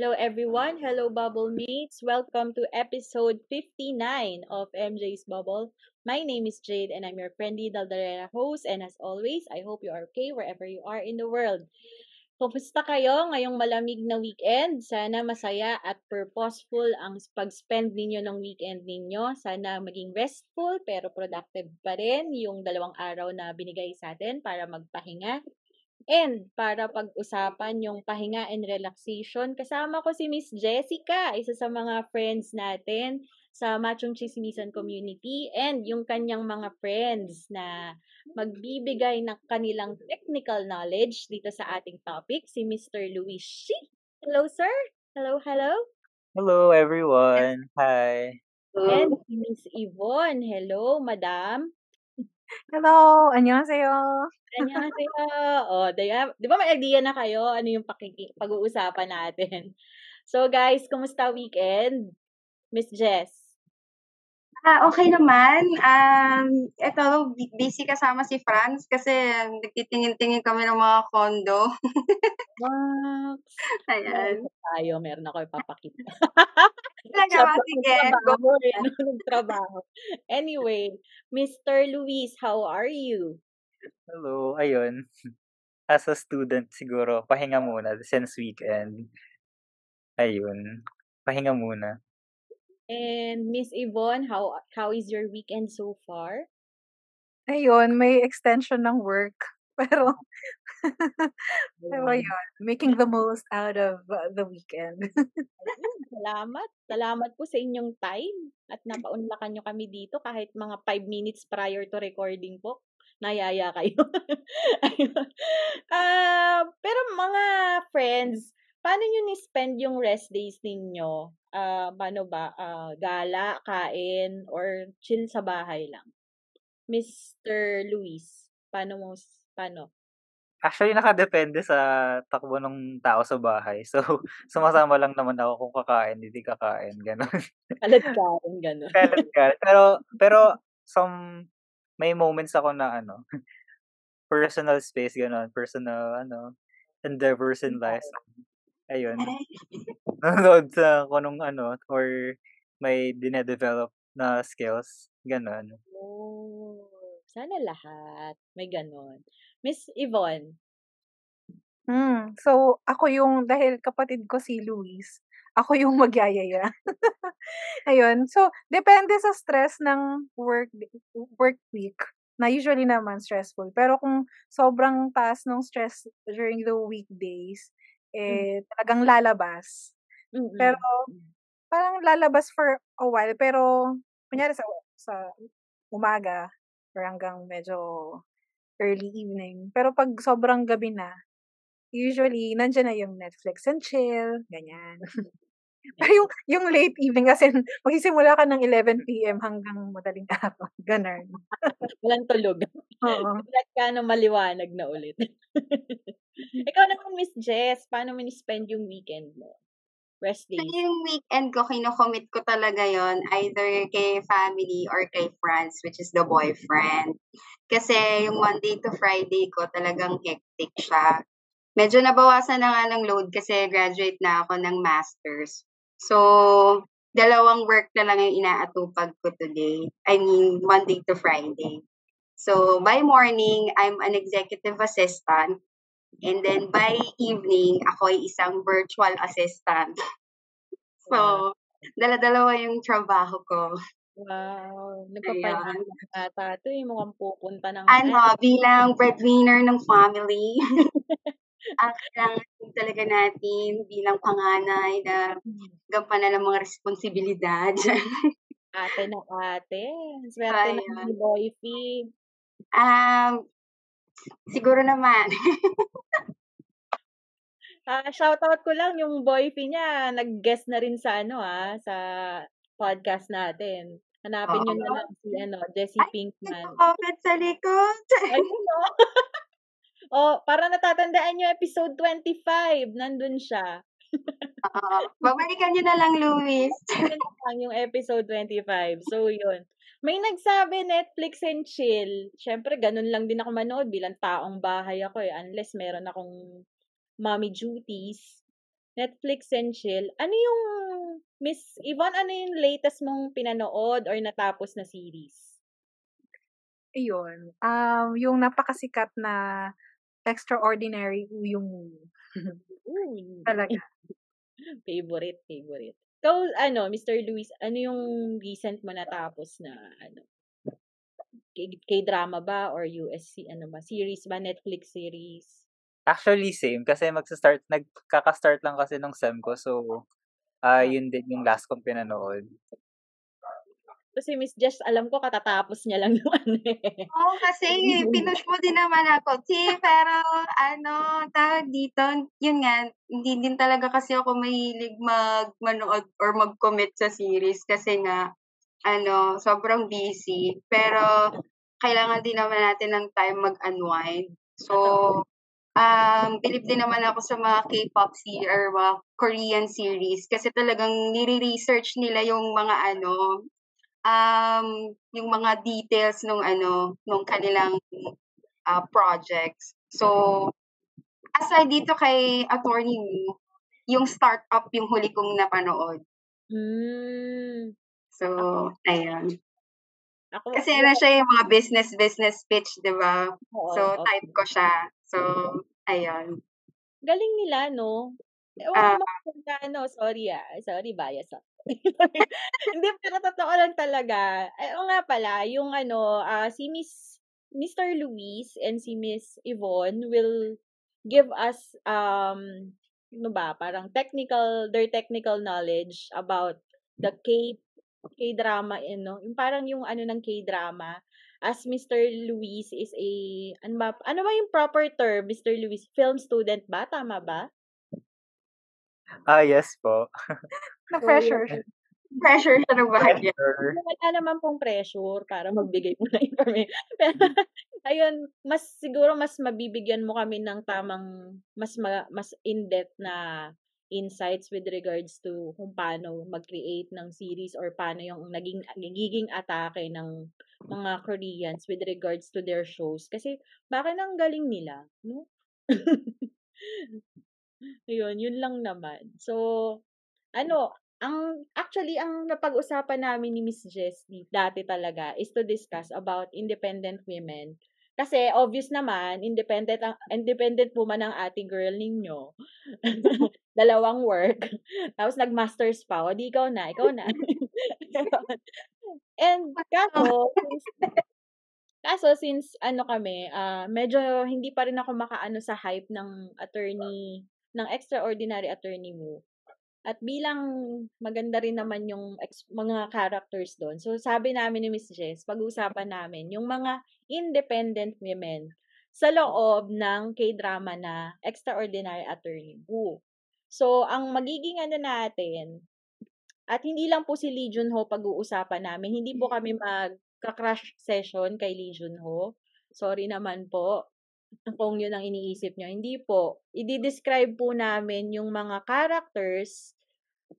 Hello everyone. Hello Bubble Mates. Welcome to episode 59 of MJ's Bubble. My name is Jade and I'm your friendly Daldarera host and as always, I hope you are okay wherever you are in the world. Kumusta kayo ngayong malamig na weekend? Sana masaya at purposeful ang pag-spend ninyo ng weekend ninyo. Sana maging restful pero productive pa rin yung dalawang araw na binigay sa atin para magpahinga And para pag-usapan yung pahinga and relaxation, kasama ko si Miss Jessica, isa sa mga friends natin sa Machong Chismisan Community and yung kanyang mga friends na magbibigay ng kanilang technical knowledge dito sa ating topic, si Mr. Luis Shi. Hello, sir. Hello, hello. Hello, everyone. Hi. And si Miss Yvonne. Hello, madam. Hello! Annyeonghaseyo! Annyeonghaseyo! O, oh, di, ba, di ba may idea na kayo ano yung pag-uusapan natin? So guys, kumusta weekend? Miss Jess? Ah, okay naman. Um, eto, busy kasama si Franz kasi nagtitingin-tingin kami ng mga kondo. Max. Ayan. Tayo, meron ako ipapakita. Talaga ba? Sige, go. Nagtrabaho. Anyway, Mr. Luis, how are you? Hello. Ayun. As a student, siguro, pahinga muna since weekend. Ayun. Pahinga muna. And Miss Yvonne, how how is your weekend so far? Ayun, may extension ng work. Pero, pero yun, making the most out of uh, the weekend. Ayun, salamat. Salamat po sa inyong time at napaunlakan nyo kami dito kahit mga 5 minutes prior to recording po. Nayaya kayo. Ah, pero mga friends, paano nyo ni-spend yung rest days ninyo? Ah, paano ba? Ah, gala, kain, or chill sa bahay lang? Mr. Luis, paano mo, paano? Actually, nakadepende sa takbo ng tao sa bahay. So, sumasama lang naman ako kung kakain, hindi kakain. Ganon. Kalat kain, gano'n. Kalat ka. Pero, pero, some, may moments ako na, ano, personal space, ganon. Personal, ano, endeavors in life. Ayun. Nanonood sa kung anong, ano, or may dinedevelop na skills. Ganon. Oh, sana lahat. May ganon. Miss Yvonne. Hmm. So, ako yung, dahil kapatid ko si Luis, ako yung magyayaya. Ayun. So, depende sa stress ng work work week na usually naman stressful. Pero kung sobrang taas ng stress during the weekdays, eh, talagang lalabas. Mm-mm. Pero, parang lalabas for a while. Pero, kunyari sa, sa umaga, or hanggang medyo early evening. Pero pag sobrang gabi na, usually, nandyan na yung Netflix and chill, ganyan. Pero yung, yung late evening, kasi magsisimula ka ng 11 p.m. hanggang madaling araw. Ganun. Walang tulog. Oo. Lahat ka na maliwanag na ulit. Ikaw naman, Miss Jess, paano mo ni-spend yung weekend mo? Rest So, days. yung weekend ko, kinocommit ko talaga yon either kay family or kay friends, which is the boyfriend. Kasi yung Monday to Friday ko, talagang hectic siya. Medyo nabawasan na nga ng load kasi graduate na ako ng master's. So, dalawang work na lang yung inaatupag ko today. I mean, Monday to Friday. So, by morning, I'm an executive assistant. And then by evening, ako ay isang virtual assistant. So, dala-dalawa yung trabaho ko. Wow. Ayan. Nagpapahinga ata ito. eh. Mukhang pupunta ng... Ano, bilang breadwinner ng family, ang kailangan talaga natin bilang panganay na gampanan ng mga responsibilidad. Ate na ate. Swerte na ni Boyfie. um, siguro naman. Ah, shoutout ko lang yung boyfie niya, nag-guest na rin sa ano ah, sa podcast natin. Hanapin niyo na lang si ano, Jessie Ay, Pinkman. nagko-comment sa likod. Ayun oh. oh, para natatandaan niyo episode 25, nandun siya. Oo. Babalikan niyo na lang, Luis. Yun lang yung episode 25. So, yun. May nagsabi Netflix and chill. Siyempre, ganun lang din ako manood bilang taong bahay ako eh. Unless meron akong mommy duties. Netflix and chill. Ano yung, Miss Yvonne, ano yung latest mong pinanood or natapos na series? Ayun. Um, yung napakasikat na Extraordinary Moo. Ooh, Talaga. favorite, favorite. So, ano, Mr. Luis, ano yung recent mo natapos na, ano, K- K-drama ba or USC, ano ba, series ba, Netflix series? Actually, same. Kasi magsa-start, nagkaka-start lang kasi nung SEM ko. So, ah yun din yung last kong pinanood. Kasi Miss Jess, alam ko katatapos niya lang yung ano eh. Oo, kasi pinush mo din naman ako. Si, pero ano, tawag dito, yun nga, hindi din talaga kasi ako mahilig mag manood or mag-commit sa series kasi nga, ano, sobrang busy. Pero, kailangan din naman natin ng time mag-unwind. So, um, believe din naman ako sa mga K-pop series or mga Korean series kasi talagang nire-research nila yung mga ano, um, yung mga details nung ano, nung kanilang uh, projects. So, aside dito kay Attorney Wu, yung startup yung huli kong napanood. Mm. So, ayun. Ako, Kasi ano siya yung mga business-business pitch, di ba? So, type ko siya. So, ayun. Galing nila, no? Ewan Ah. ko kung ano, sorry ah. Sorry, bias ah. Hindi, pero totoo lang talaga. Ay, nga pala, yung ano, ah, si Miss Mr. Luis and si Miss Yvonne will give us um ano ba, parang technical, their technical knowledge about the K K-drama, eh, no? Yung parang yung ano ng K-drama. As Mr. Luis is a, ano ba, ano ba yung proper term, Mr. Luis? Film student ba? Tama ba? Ah, yes po. Na-pressure siya. Pressure siya ng bahagya. Wala naman pong pressure para magbigay mo ng information. Pero, ayun, mas siguro mas mabibigyan mo kami ng tamang, mas ma, mas in-depth na insights with regards to kung paano mag-create ng series or paano yung naging nagiging atake ng mga Koreans with regards to their shows. Kasi, bakit ang galing nila, no? Ayun, yun lang naman. So, ano, ang actually ang napag-usapan namin ni Miss Jess dati talaga is to discuss about independent women. Kasi obvious naman, independent ang independent woman ang ate girl ninyo. Dalawang work. Tapos nag-masters pa. O di ikaw na, ikaw na. And kaso, since, kaso since ano kami, ah medyo hindi pa rin ako makaano sa hype ng attorney, ng extraordinary attorney mo. At bilang maganda rin naman yung ex- mga characters doon. So sabi namin ni Miss Jess, pag-uusapan namin yung mga independent women sa loob ng K-drama na Extraordinary Attorney Woo. So ang magiging ano natin, at hindi lang po si Lee Junho pag-uusapan namin, hindi po kami magka-crush session kay Lee Junho. Sorry naman po kung yun ang iniisip nyo. Hindi po. I-describe po namin yung mga characters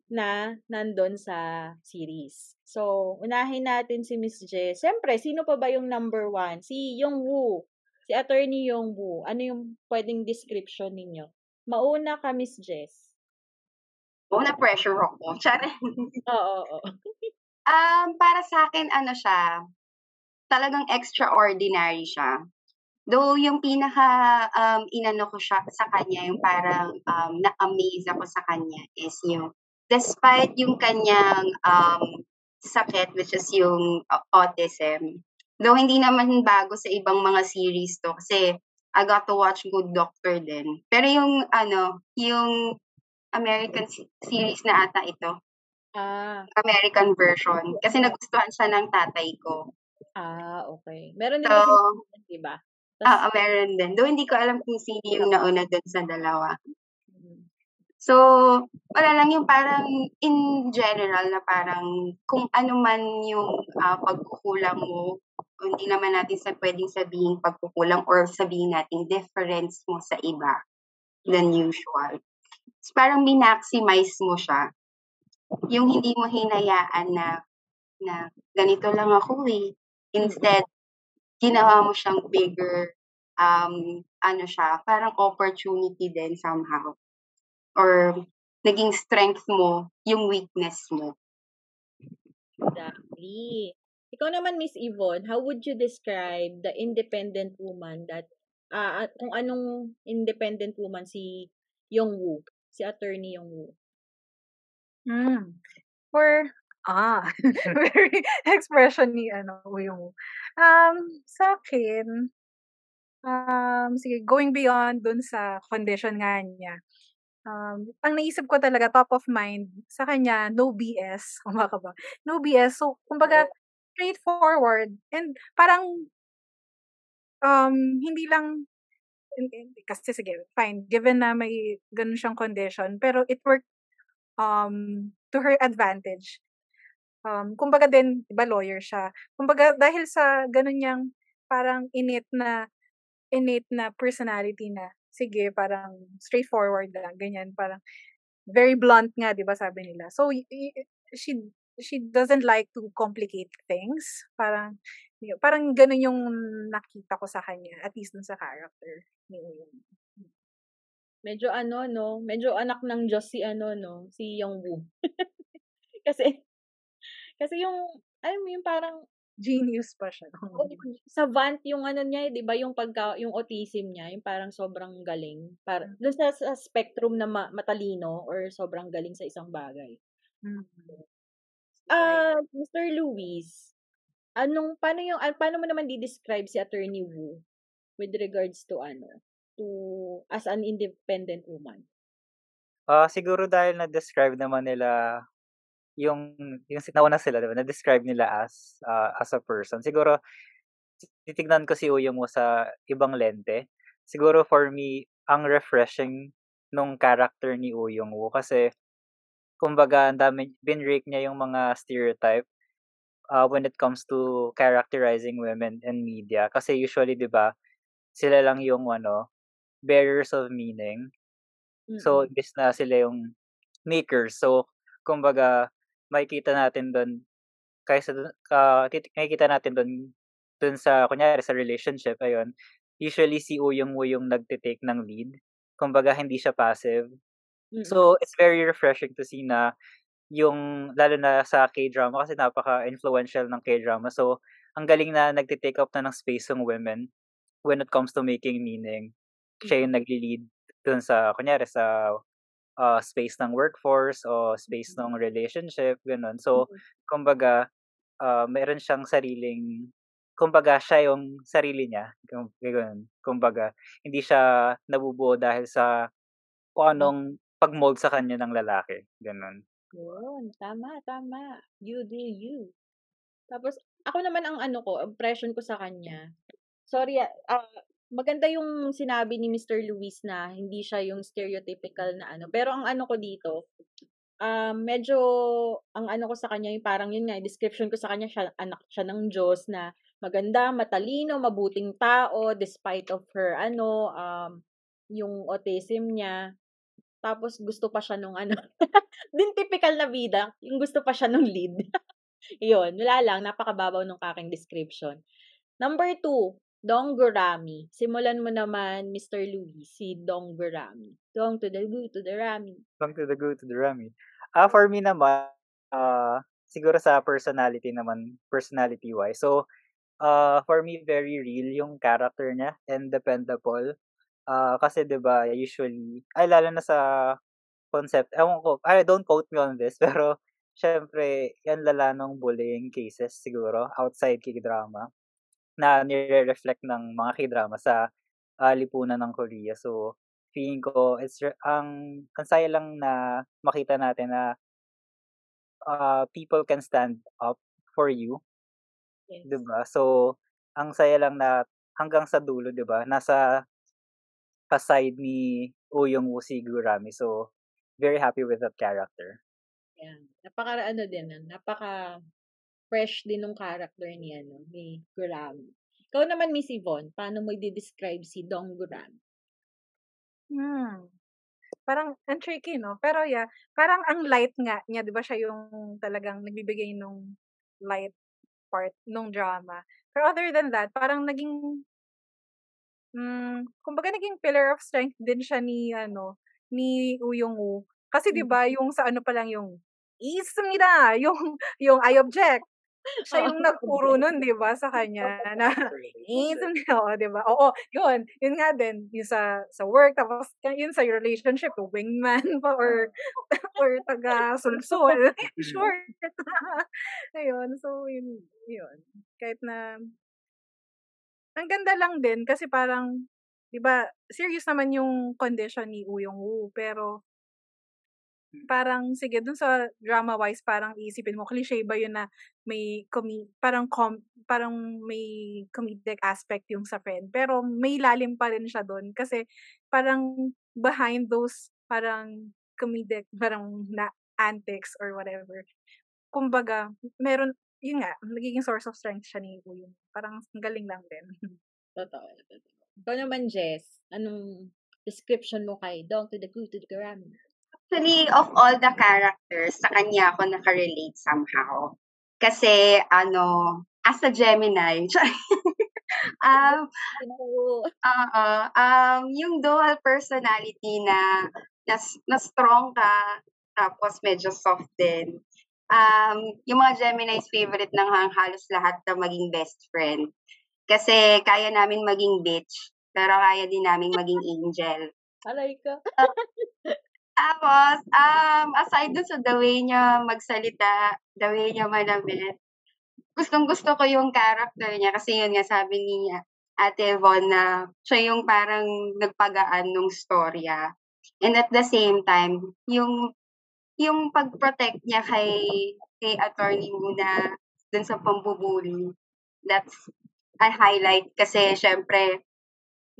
na nandun sa series. So, unahin natin si Miss J. Siyempre, sino pa ba yung number one? Si Yong Woo. Si Attorney Yong Woo. Ano yung pwedeng description ninyo? Mauna ka, Miss Jess. Una pressure ako. Tsara. Oo, oo. Um, para sa akin, ano siya, talagang extraordinary siya. Though yung pinaka um, inano ko siya sa kanya, yung parang um, na-amaze ako sa kanya is yung despite yung kanyang um, sakit, which is yung uh, autism, though hindi naman bago sa ibang mga series to kasi I got to watch Good Doctor din. Pero yung ano, yung American se- series na ata ito, Ah, American version. Kasi nagustuhan siya ng tatay ko. ah, okay. Meron din So, kasi, di ba? Ah, Tas, meron din. Though hindi ko alam kung sino yung nauna dun sa dalawa. So, wala lang yung parang in general na parang kung ano man yung uh, pagkukulang mo, hindi naman natin sa pwedeng sabihin pagkukulang or sabihin natin difference mo sa iba than usual. So, parang minaximize mo siya. Yung hindi mo hinayaan na na ganito lang ako eh. Instead, ginawa mo siyang bigger, um, ano siya, parang opportunity din somehow. Or naging strength mo, yung weakness mo. Exactly. Ikaw naman, Miss Yvonne, how would you describe the independent woman that, uh, kung anong independent woman si Yong Woo, si attorney Yong Woo? Hmm. For, ah, very expression ni ano, yung, um, sa akin, um, sige, going beyond dun sa condition nga niya, um, ang naisip ko talaga, top of mind, sa kanya, no BS. Kumbaga ba? No BS. So, kumbaga, straightforward. And parang, um, hindi lang, kasi sige, fine, given na may ganun siyang condition, pero it worked um, to her advantage. Um, kumbaga din, iba lawyer siya. Kumbaga, dahil sa ganun niyang parang innate na innate na personality na, sige, parang straightforward lang, ganyan, parang very blunt nga, di ba sabi nila. So, she she doesn't like to complicate things. Parang, parang ganun yung nakita ko sa kanya, at least dun sa character ni Uyong. Medyo ano, no? Medyo anak ng Diyos si ano, no? Si Yongwoo. kasi, kasi yung, alam mo yung parang, genius pa siya. savant yung ano niya, 'di ba, yung pagka yung autism niya, yung parang sobrang galing. Para mm. doon sa, sa spectrum na ma, matalino or sobrang galing sa isang bagay. Mm-hmm. Ah, uh, Mr. Luis, anong paano yung paano mo naman di-describe si Attorney Wu with regards to ano, to as an independent woman? Ah, uh, siguro dahil na-describe naman nila yung yung nauna sila, 'di ba? Na-describe nila as uh, as a person. Siguro titignan ko si Uyong mo sa ibang lente. Siguro for me, ang refreshing nung character ni Uyong Woo kasi kumbaga ang dami binrake niya yung mga stereotype uh, when it comes to characterizing women in media kasi usually 'di ba sila lang yung ano bearers of meaning. Mm-hmm. So imbes na sila yung makers. So kumbaga makikita natin doon kaysa dun, uh, makikita natin doon doon sa kunyari sa relationship ayun. Usually si Uyong Woo yung nagte-take ng lead. Kumbaga hindi siya passive. Mm-hmm. so it's very refreshing to see na yung lalo na sa K-drama kasi napaka-influential ng K-drama. So ang galing na nagte-take up na ng space ng women when it comes to making meaning. Siya yung nagli-lead doon sa kunyari sa uh, space ng workforce o space ng relationship, ganun. So, kumbaga, uh, meron siyang sariling, kumbaga, siya yung sarili niya. Ganun. Kumbaga, hindi siya nabubuo dahil sa kung anong pag-mold sa kanya ng lalaki. Ganun. Yun, tama, tama. You do you. Tapos, ako naman ang ano ko, impression ko sa kanya. Sorry, uh, maganda yung sinabi ni Mr. Luis na hindi siya yung stereotypical na ano. Pero ang ano ko dito, um, medyo, ang ano ko sa kanya, yung parang yun nga, description ko sa kanya, siya, anak siya ng Diyos na maganda, matalino, mabuting tao, despite of her, ano, um, yung autism niya. Tapos, gusto pa siya nung ano, din typical na vida, yung gusto pa siya nung lead. Yun, wala lang, napakababaw nung aking description. Number two, Dong Gurami. Simulan mo naman, Mr. Louis, si Dong Gurami. Dong to the goo to the rami. Dong to the goo to the rami. Ah, uh, for me naman, uh, siguro sa personality naman, personality-wise. So, uh, for me, very real yung character niya and dependable. Uh, kasi 'di ba usually ay lalo na sa concept ewan ko I don't quote me on this pero syempre yan lala ng bullying cases siguro outside K-drama na nire-reflect ng mga K-drama sa uh, lipunan ng Korea. So, feeling ko, it's ang, ang saya lang na makita natin na uh, people can stand up for you. Yes. 'Di ba? So, ang saya lang na hanggang sa dulo, 'di ba? Nasa pa-side ni Uyong Woo si Gurami. So, very happy with that character. Yan. Napaka ano din, ah, napaka fresh din ng character ni, ano, ni Gurami. Ikaw naman, Miss Yvonne, paano mo i-describe si Dong Gurami? Hmm. Parang, ang tricky, no? Pero yeah, parang ang light nga niya, di ba siya yung talagang nagbibigay nung light part nung drama. Pero other than that, parang naging mm, kumbaga naging pillar of strength din siya ni ano ni Uyong Woo. Kasi 'di mm. ba yung sa ano pa lang yung ismira, yung yung I object, siya yung nagpuro nun, di ba, sa kanya, na, oh, di ba? Oo, yun, yun nga din, yung sa, sa work, tapos yun sa relationship, wingman pa, or, or taga sulsol, short. Ayun, so, yun, yun. Kahit na, ang ganda lang din, kasi parang, di ba, serious naman yung condition ni Uyong Woo, pero, parang sige dun sa drama-wise parang iisipin mo cliche ba yun na may comi parang com parang may comedic aspect yung sa friend, pero may lalim pa rin siya dun kasi parang behind those parang comedic parang na antics or whatever, kumbaga meron yun nga, nagiging source of strength siya ni Woo Young. Parang ang galing lang din. Totoo, totoo. Ikaw naman, Jess, anong description mo kay Dong to the Goo to the Gurami? Actually, of all the characters, sa kanya ako naka-relate somehow. Kasi, ano, as a Gemini, um, oo, um, yung dual personality na, na, na strong ka, tapos medyo soft din. Um, yung mga Gemini's favorite ng hang halos lahat na maging best friend. Kasi kaya namin maging bitch, pero kaya din namin maging angel. Alay ka. Tapos, um, aside dun sa the way niya magsalita, the way niya manamit, gustong gusto ko yung character niya kasi yun nga sabi ni Ate Yvonne na siya yung parang nagpagaan nung storya. And at the same time, yung yung pag-protect niya kay kay attorney muna dun sa pambubuli, that's a highlight kasi syempre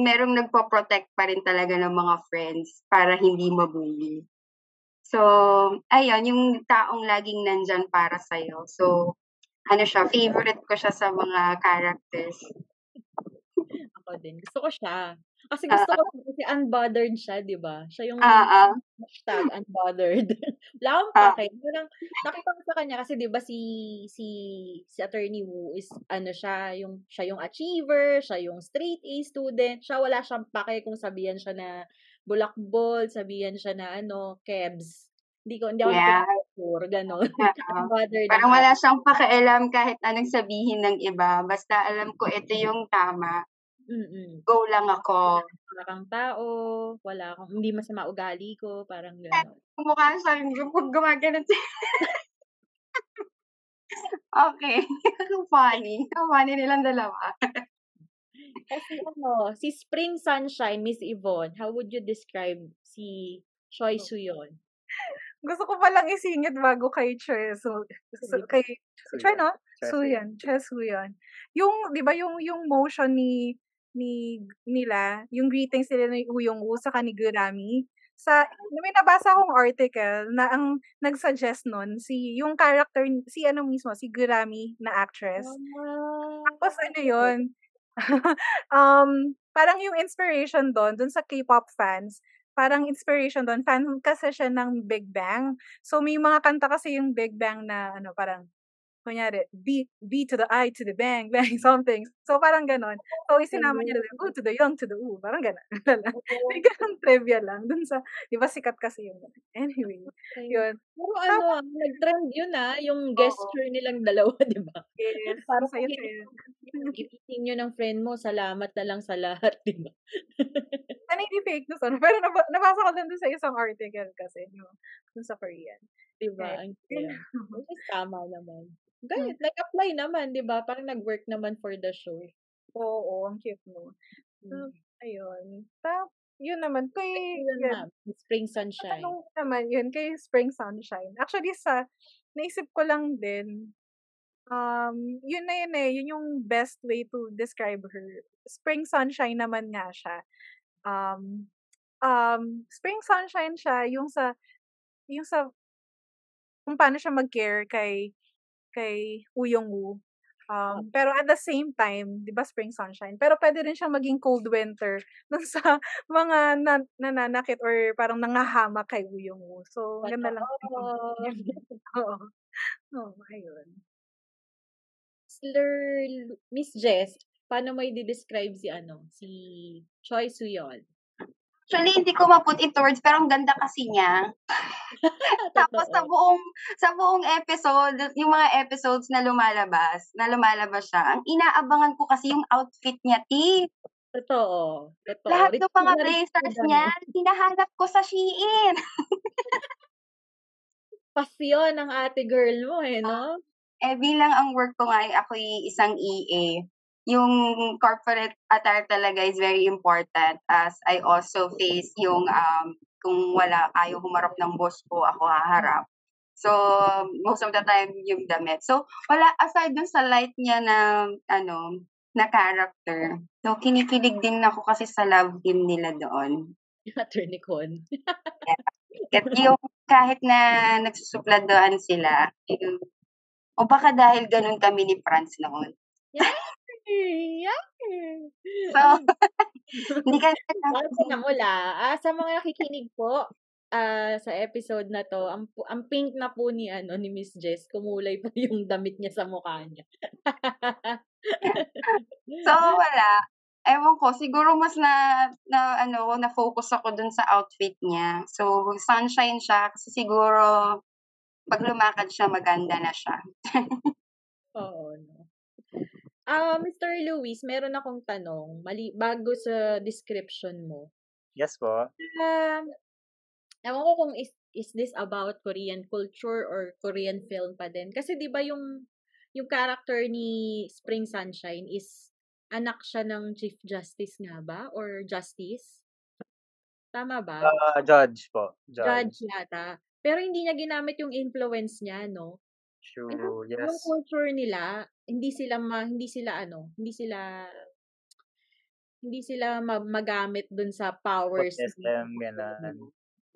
merong nagpo-protect pa rin talaga ng mga friends para hindi mabully. So, ayun, yung taong laging nandyan para sa'yo. So, ano siya, favorite ko siya sa mga characters. Ako din. Gusto ko siya. Kasi Ah, gusto ko kasi unbothered siya, di ba? Siya yung Ah, ah. hashtag unbothered. Wala akong Ah. pake. Parang, nakita ko sa kanya kasi di ba si, si, si Attorney Wu is, ano siya, yung, siya yung achiever, siya yung straight A student, siya wala siyang pake kung sabihan siya na bulakbol, sabihan siya na ano, kebs. Hindi ko, hindi ako Yeah. sure, gano'n. Ang Parang wala siyang pakialam kahit anong sabihin ng iba. Basta alam ko ito yung tama. Mm-mm. Go lang ako. Wala kang tao, wala akong, hindi masama ugali ko, parang gano'n. Mukha siyang pag gumaganon siya. okay. Funny. Funny nilang dalawa. Kasi ano, si Spring Sunshine, Miss Yvonne, how would you describe si Choi Oh. Suyon? Gusto ko palang isingit bago kay Choi so, so kay Choi no? Choi Suyan, Choi Suyan. Yung 'di ba yung yung motion ni ni nila, yung greetings nila ni Woo Young-woo saka ni Gurami, sa may nabasa akong article na ang nag-suggest nun si yung character si ano mismo, si Gurami na actress. Tapos ano yun, um, parang yung inspiration doon, doon sa K-pop fans, parang inspiration doon, fan kasi siya ng Big Bang. So may mga kanta kasi yung Big Bang na ano, parang, kunyari, B, B to the I to the bang, bang, something. So parang ganon. So isinama niya doon, O to the young to the U, parang ganon. may ganun trivia lang. Dun sa, di ba sikat kasi yung Anyway, yun. Pero ano, ah, nag-trend yun ah, yung gesture nilang dalawa, di ba? Yes, Parang hindi- sa'yo. Greeting nyo ng friend mo, salamat na lang sa lahat, di ba? Sana hindi fake news, ano? Pero naba, nabasa ko din dun sa isang article kasi, yung, dun sa Korean. Di ba? Right. Ang kaya. Which is tama naman. Ganyan, nag-apply naman, di ba? Parang nag-work naman for the show. Oo, ang cute mo. Mm. Ayun. Ta, yun naman, kay, Yun yun, na, Spring Sunshine. tanong naman yun, kay Spring Sunshine. Actually, sa, naisip ko lang din, um, yun na yun eh, yun yung best way to describe her. Spring Sunshine naman nga siya. Um, um, Spring Sunshine siya, yung sa, yung sa kung paano siya mag-care kay kay Woo Young-woo. Um, pero at the same time, 'di ba Spring Sunshine, pero pwede rin siyang maging cold winter dun sa mga na nananakit or parang nangahamak kay Woo Young-woo. So, ganda lang. Oo. Oo, ayun. Sir Miss Jess, paano mo i-describe si ano, si Choi Soo-yeon? Actually, hindi ko ma-put into words, pero ang ganda kasi niya. Tapos sa buong sa buong episode, yung mga episodes na lumalabas, na lumalabas siya, ang inaabangan ko kasi yung outfit niya, T. Totoo. Totoo. Lahat ng mga blazers niya, hinahanap ko sa Shein. Pasyon ang ate girl mo eh, no? Eh, bilang ang work ko nga, ay ako'y isang EA, yung corporate attire talaga is very important as I also face yung um, kung wala ayaw humarap ng boss ko, ako haharap. So, most of the time, yung damit. So, wala, aside dun sa light niya na, ano, na character. So, kinikilig din ako kasi sa love team nila doon. Attorney Con. At yung kahit na nagsusupladoan sila, yung, o baka dahil ganun kami ni Franz noon. Yeah. Yeah. So, hindi ka na mula. Ah, sa mga nakikinig po, ah, sa episode na to, ang, ang pink na po ni, ano, ni Miss Jess, kumulay pa yung damit niya sa mukha niya. So, wala. Ewan ko, siguro mas na, na ano, na-focus ako dun sa outfit niya. So, sunshine siya kasi siguro pag lumakad siya, maganda na siya. Oo, no. Ah, Mr. Luis, meron akong tanong, mali bago sa description mo. Yes po. Um, ewan ko kung is, is this about Korean culture or Korean film pa din. Kasi 'di ba yung yung character ni Spring Sunshine is anak siya ng Chief Justice nga ba or Justice? Tama ba? Ah, judge po. Judge Judge. yata. Pero hindi niya ginamit yung influence niya, no? Yung, True. yung Yes. culture nila, hindi sila ma, hindi sila ano, hindi sila hindi sila ma- magamit dun sa powers system, ng ganun.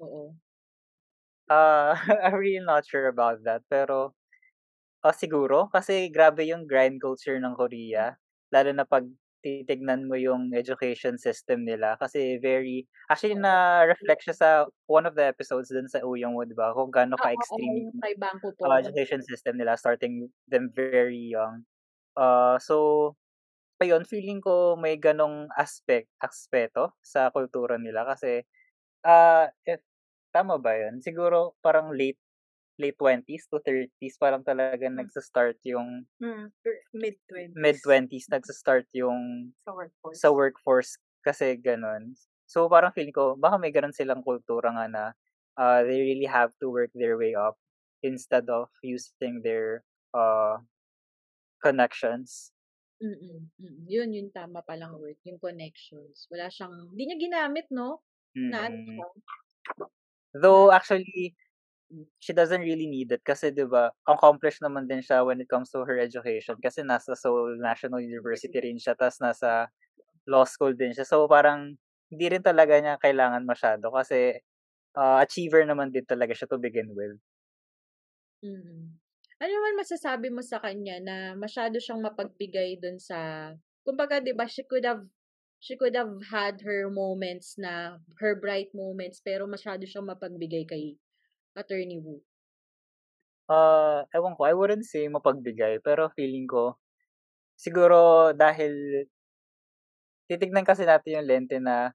Oo. Ah, I'm really not sure about that. Pero, ah, siguro, kasi grabe yung grind culture ng Korea. Lalo na pag titignan mo yung education system nila. Kasi very, actually na-reflect siya sa one of the episodes dun sa Uyong Wo, di ba? Kung gaano kay Bangko po. uh, education system nila starting them very young. Uh, so, ayun, feeling ko may ganong aspect, aspeto sa kultura nila kasi uh, if, tama ba yun? Siguro parang late late 20s to 30s parang talaga Hmm. nagsa-start yung Mm, mid-20s. mid-20s nagsa-start yung Sa workforce. sa workforce kasi ganun. So parang feeling ko baka may ganun silang kultura nga na uh, they really have to work their way up instead of using their uh, connections. Mm, mm. Yun, yung tama palang word, yung connections. Wala siyang, hindi niya ginamit, no? Na ano Mm. siya. Though actually she doesn't really need it kasi 'di ba accomplished naman din siya when it comes to her education kasi nasa Seoul National University rin siya tas nasa law school din siya. So parang hindi rin talaga niya kailangan masyado kasi uh, achiever naman din talaga siya to begin with. Mm. Ano naman masasabi mo sa kanya na masyado siyang mapagbigay dun sa, kumbaga 'di ba she could have she could have had her moments na her bright moments pero masyado siyang mapagbigay kay Attorney Wu. Uh, ewan ko, I wouldn't say mapagbigay, pero feeling ko, siguro dahil titignan kasi natin yung lente na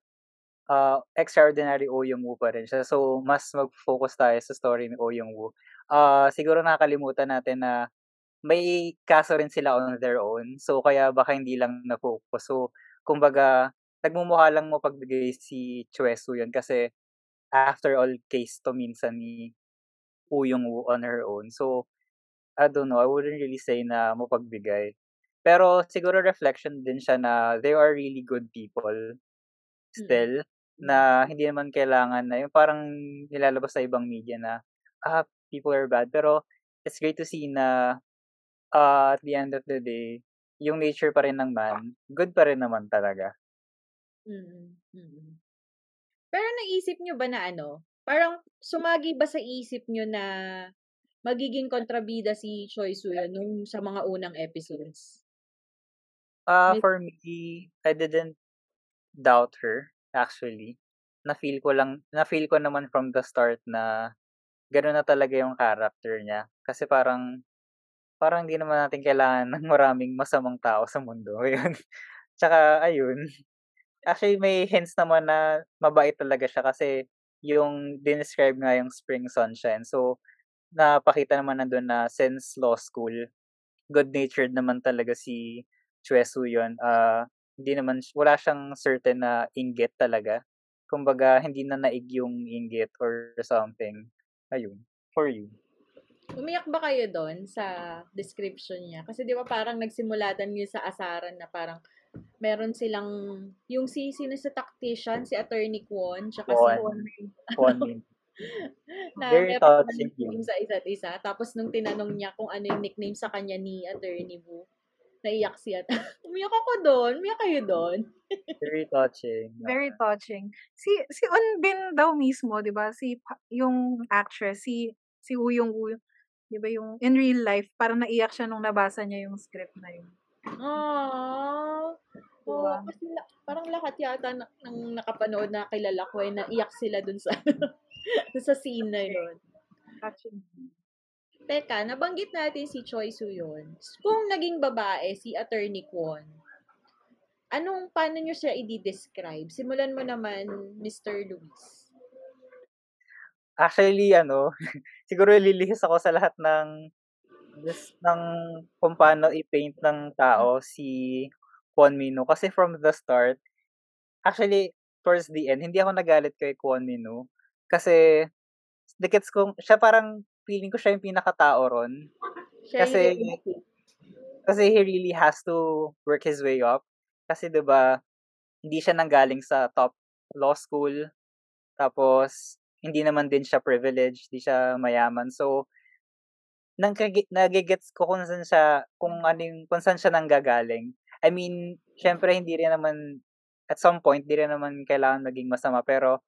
uh, extraordinary Oh Young-woo pa rin siya. So, mas mag-focus tayo sa story ni Oh Young-woo. Uh, siguro nakakalimutan natin na may kaso rin sila on their own. So, kaya baka hindi lang na-focus. So, kumbaga, nagmumukha lang mapagbigay si Choi Soo yun kasi after all, case to minsan ni Oh Young-woo on her own. So, I don't know, I wouldn't really say na mapagbigay. Pero siguro reflection din siya na they are really good people still na hindi naman kailangan na yung parang nilalabas sa ibang media na ah, people are bad. Pero it's great to see na uh, at the end of the day, yung nature pa rin ng man, good pa rin naman talaga. Mm. Pero naisip nyo ba na ano, parang sumagi ba sa isip nyo na magiging kontrabida si Choi Soo-yeon nung sa mga unang episodes? May for me, I didn't doubt her, actually. Na-feel ko lang na-feel ko naman from the start na gano'n na talaga yung character niya. Kasi parang parang hindi naman natin kailangan ng maraming masamang tao sa mundo, ayun. Tsaka ayun, actually may hints naman na mabait talaga siya kasi yung dinescribe nga yung Spring Sunshine. So, napakita naman nandun na since law school, good-natured naman talaga si Choi Soo-yeon. Ah, hindi naman wala siyang certain na inggit talaga. Kumbaga hindi na naig yung inggit or something. Ayun, for you. Umiyak ba kayo doon sa description niya? Kasi 'di ba parang nagsimulatan yun sa asaran na parang meron silang yung si sino sa tactician, si Attorney Kwon, tsaka si Kwon. Kwon Min. na Very meron touching nickname yun. sa isa't isa. Tapos nung tinanong niya kung ano yung nickname sa kanya ni Attorney Wu, naiyak siya. Umiyak ako doon. Umiyak kayo doon. Very touching. Very touching. Si si Unbin daw mismo, 'di ba? Si pa- yung actress, si si Yung Woo, 'di ba yung in real life, parang naiyak siya nung nabasa niya yung script na yun. Aww. Oo, Diba? kasi la- parang lahat yata na, ng nakapanood na kilala ko ay naiyak sila dun sa dun sa scene na yun. Touching. Teka, nabanggit natin si Choi Soo-yeon. Kung naging babae, si Attorney Kwon, anong, paano nyo siya i-describe? Simulan mo naman, Mr. Luis. Actually, ano, siguro lilihis ako sa lahat ng just ng kung paano i-paint ng tao si Kwon Mino. Kasi from the start, actually, towards the end, hindi ako nagalit kay Kwon Mino. Kasi, the gets ko, siya parang, feeling ko siya yung pinakatao ron. Siya Kasi, yung kasi he really has to work his way up. Kasi 'di ba, hindi siya nanggaling sa top law school. Tapos hindi naman din siya privileged, hindi siya mayaman. So nang nagigets ko kung saan siya kung ano yung, kung saan siya nanggagaling. I mean, syempre hindi rin naman at some point hindi rin naman kailangan maging masama pero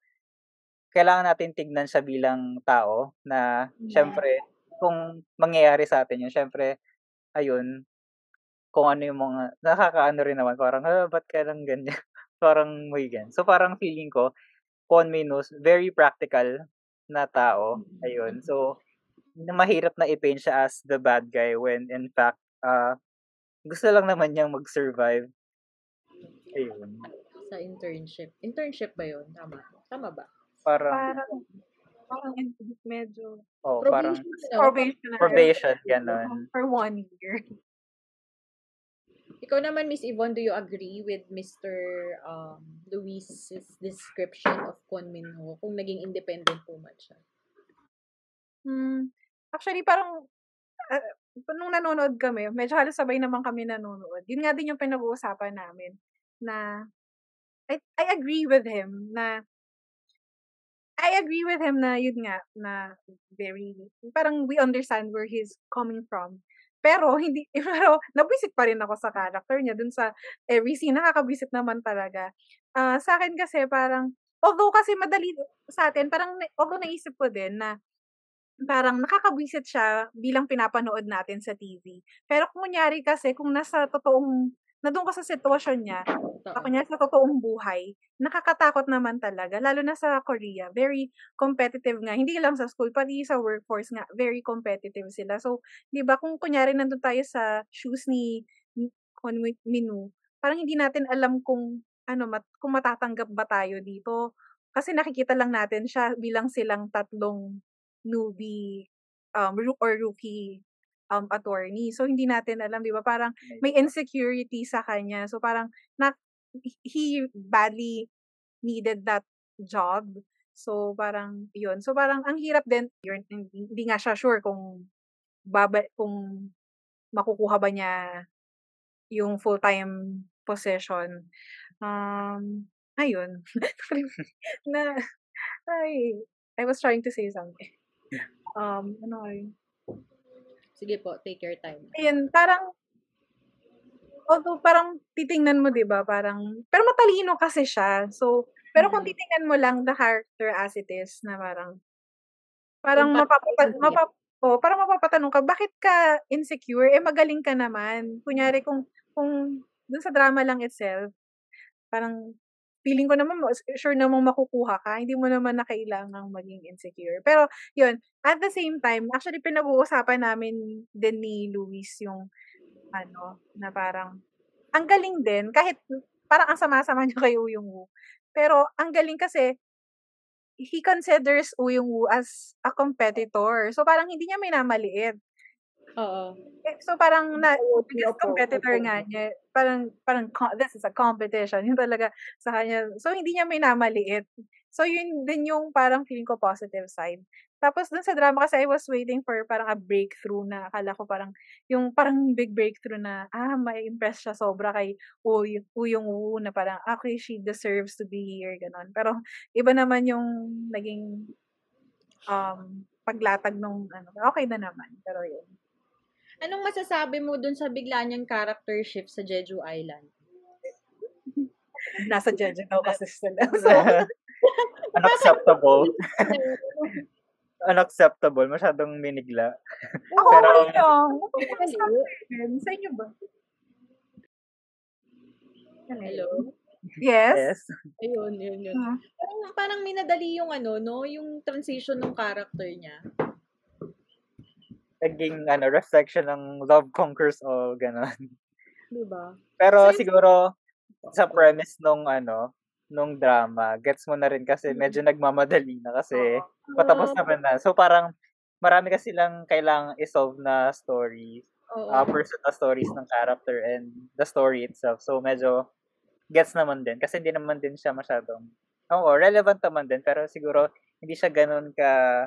kailangan natin tignan siya bilang tao na Yeah. syempre kung mangyayari sa atin yun, syempre ayun, kung ano yung mga, nakakaano rin naman, parang, ah, ba't ka lang ganyan? parang may ganyan. So, parang feeling ko, Con Minus, very practical na tao. Ayun. So, na mahirap na i-paint siya as the bad guy when in fact, ah gusto lang naman niyang mag-survive. Ayun. Sa internship. Internship ba yun? Tama. Tama ba? Parang, Parang, parang medyo oh, parang Probation. no? probation. probation, gano'n. For one year. Ikaw naman, Miss Yvonne, do you agree with Mr. Um, Luis's description of Kwon Min Ho kung naging independent woman siya? Hmm, actually parang, ah, nung nanonood kami, medyo halos sabay naman kami nanonood. Yun nga din yung pinag-uusapan namin na I I agree with him na I agree with him na yun nga, na very parang we understand where he's coming from. Pero hindi pero nabwisit pa rin ako sa character niya dun sa every scene, nakakabwisit naman talaga. Ah, sa'kin kasi parang although kasi madali sa atin, parang although naisip ko din na parang nakakabwisit siya bilang pinapanood natin sa TV. Pero kung kunyari kasi kung nasa totoong nandun ka sa sitwasyon niya, kunyari sa totoong buhay, nakakatakot naman talaga. Lalo na sa Korea, very competitive nga. Hindi lang sa school, pati sa workforce nga, very competitive sila. So, di ba, kung kunyari nandun tayo sa shoes ni Mi- Minu, parang hindi natin alam kung ano mat, kung matatanggap ba tayo dito. Kasi nakikita lang natin siya bilang silang tatlong newbie um, or rookie um, attorney. So, hindi natin alam, di ba? Parang may insecurity sa kanya. So, parang na, he badly needed that job. So, parang yun. So, parang ang hirap din, yun, hindi, hindi nga siya sure kung baba, kung makukuha ba niya yung full-time position. Um, ayun. na, ay, I was trying to say something. Um, ano ayun? Sige po, take your time. Ayun, parang, although parang titingnan mo, di ba, parang, pero matalino kasi siya. So, Pero kung Mm. titingnan mo lang the character as it is na parang parang niya. mapap oo, parang mapapatanong ka, bakit ka insecure? Eh, magaling ka naman. Kunyari kung kung dun sa drama lang itself, parang feeling ko naman sure namang makukuha ka, hindi mo naman na kailangang maging insecure. Pero yun, at the same time, actually pinag-uusapan namin din ni Luis yung ano, na parang ang galing din kahit parang ang sama-sama niya kay Woo Young-woo. Pero ang galing kasi he considers Woo Young-woo as a competitor. So parang hindi niya minamaliit. Oo. Eh, So parang na biggest competitor nga niya, parang parang this is a competition. Yun talaga sa kanya. So hindi niya minamaliit. So yun din yung parang feeling ko positive side. Tapos dun sa drama kasi I was waiting for parang a breakthrough na akala ko parang yung parang big breakthrough na ah may impress siya sobra kay Uy, Uyong Woo na parang okay she deserves to be here ganon. Pero iba naman yung naging um paglatag nung ano okay na naman pero yun. Anong masasabi mo dun sa bigla niyang character shift sa Jeju Island? Nasa Jeju daw kasi sila. So, Unacceptable. Unacceptable. Masyadong minigla. ako Pero- lang sa inyo ba? Hello? Yes? Yes. Ayun, yun, yun. Hmm. Parang, parang minadali yung ano, no? Yung transition ng character niya. Naging ano, reflection ng love conquers all, gano'n. Di ba? Pero yun- siguro, sa premise nung ano, nung drama, gets mo na rin kasi Mm. medyo nagmamadali na kasi Oo. patapos naman na. So parang marami kasi lang kailangang isolve na stories, Oo. uh, personal stories ng character and the story itself. So medyo gets naman din kasi hindi naman din siya masyadong Oo, relevant naman din pero siguro hindi siya ganun ka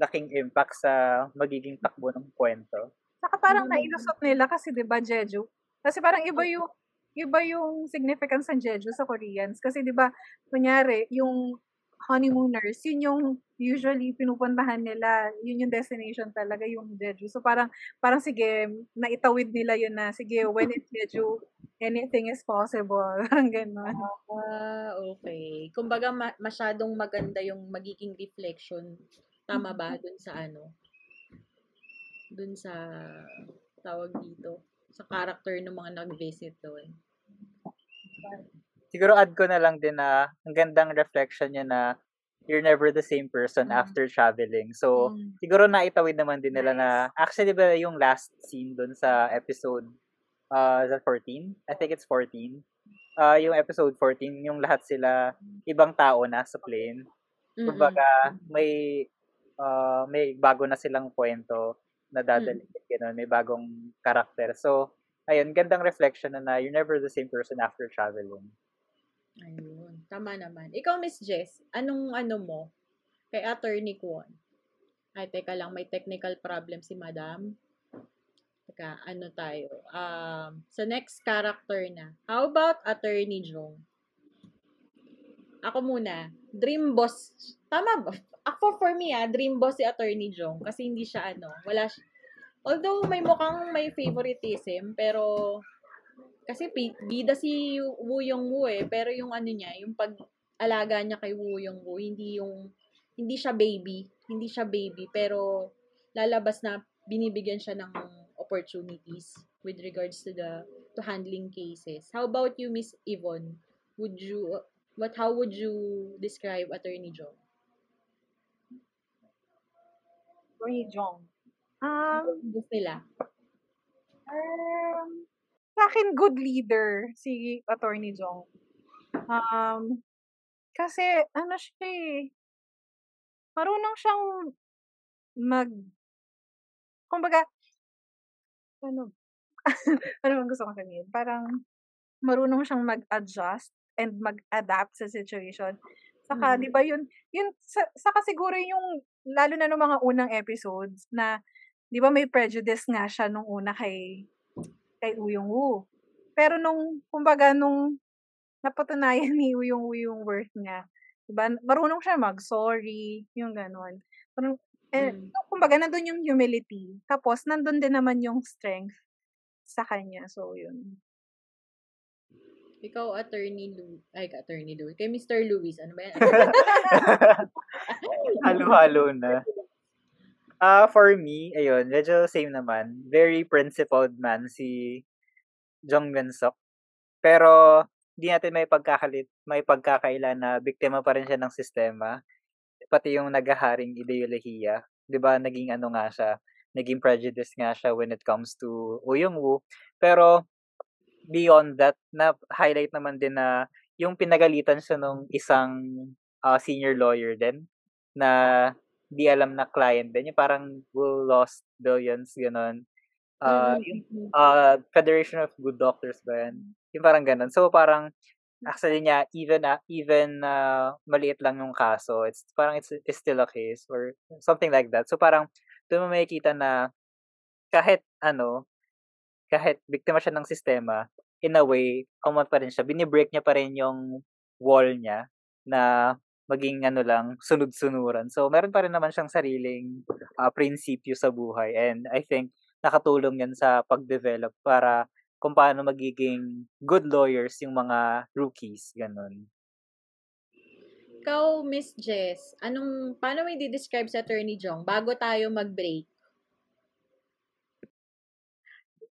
laking impact sa magiging takbo ng kwento. Saka parang Mm. nailusot nila kasi 'di ba Jeju? Kasi parang iba yung iba yung significance ng Jeju sa Koreans kasi 'di ba kunyari yung honeymooners, yun yung usually pinupuntahan nila, yun yung destination talaga yung Jeju. So parang parang sige, naitawid nila yun na sige, when it's Jeju, anything is possible. Parang ganun. Ah, okay. Kumbaga, ma- masyadong maganda yung magiging reflection. Tama ba? Dun sa ano? Dun sa tawag dito. Sa character ng mga nag-visit doon. Siguro add ko na lang din na ang gandang reflection niya na you're never the same person Mm. after traveling. So, Mm. siguro naitawid naman din nila na actually ba yung last scene dun sa episode uh, is that 14? I think it's 14. Uh, yung episode 14, yung lahat sila ibang tao na sa plane. Mm-mm. Kumbaga, may uh, may bago na silang kwento na dadalhin. Ganun, may bagong karakter. So, ayun, gandang reflection na na you're never the same person after traveling. Ayun. Tama naman. Ikaw, Miss Jess, anong ano mo? Kay Attorney Kwon. Ay, teka lang, may technical problem si Madam. Teka, ano tayo? Um, sa next character na. How about Attorney Jong? Ako muna. Dream boss. Tama ba? Ako for me ah, dream boss si Attorney Jong. Kasi hindi siya ano, wala siya. Although may mukhang may favoritism, pero kasi bida si Woo Young Woo eh, pero yung ano niya, yung pag-alaga niya kay Woo Young Woo, hindi yung hindi siya baby, hindi siya baby, pero lalabas na binibigyan siya ng opportunities with regards to the to handling cases. How about you, Miss Yvonne? Would you what how would you describe Attorney Joe? Ray Jong. Um, Gusto nila. um, sa akin, good leader si Attorney Jong. Um, kasi, ano siya eh, marunong siyang mag, kumbaga, ano, ano bang gusto kong sabihin? Parang, marunong siyang mag-adjust and mag-adapt sa situation. Saka, Mhm. di ba yun, yun, sa, saka siguro yung, lalo na nung mga unang episodes, na, di ba may prejudice nga siya nung una kay, kay Uyong Woo. Pero nung, kumbaga, nung napatunayan ni Uyong Woo yung worth niya, di ba, marunong siya mag-sorry, yung ganon. Parang, eh, Mm. so, kumbaga, nandun yung humility. Tapos, nandun din naman yung strength sa kanya. So, yun. Ikaw, attorney Lou, ay, attorney Lou, kay Mr. Luis, ano ba yan? Halo-halo na. Ah, for me, ayun, medyo same naman. Very principled man si Jong Gansok. Pero hindi natin may pagkakalit, may pagkakaila na biktima pa rin siya ng sistema. Pati yung nagaharing ideolohiya. 'Di ba naging ano nga siya, naging prejudice nga siya when it comes to Uyong Woo. Pero beyond that, na highlight naman din na yung pinagalitan siya nung isang uh, senior lawyer din na di alam na client din. Yung parang will lost billions, gano'n. Uh, yung, uh, Federation of Good Doctors ba yan? Yung parang ganun. So, parang, actually niya, even, uh, even uh, maliit lang yung kaso, it's parang it's, it's still a case or something like that. So, parang, doon mo makikita na kahit ano, kahit biktima siya ng sistema, in a way, common pa rin siya. Binibreak niya pa rin yung wall niya na maging ano lang, sunod-sunuran. So, meron pa rin naman siyang sariling uh, prinsipyo sa buhay. And I think, nakatulong yan sa pag-develop para kung paano magiging good lawyers yung mga rookies. Ganun. Ikaw, Miss Jess, anong, paano mo i-describe sa Attorney Jong bago tayo mag-break?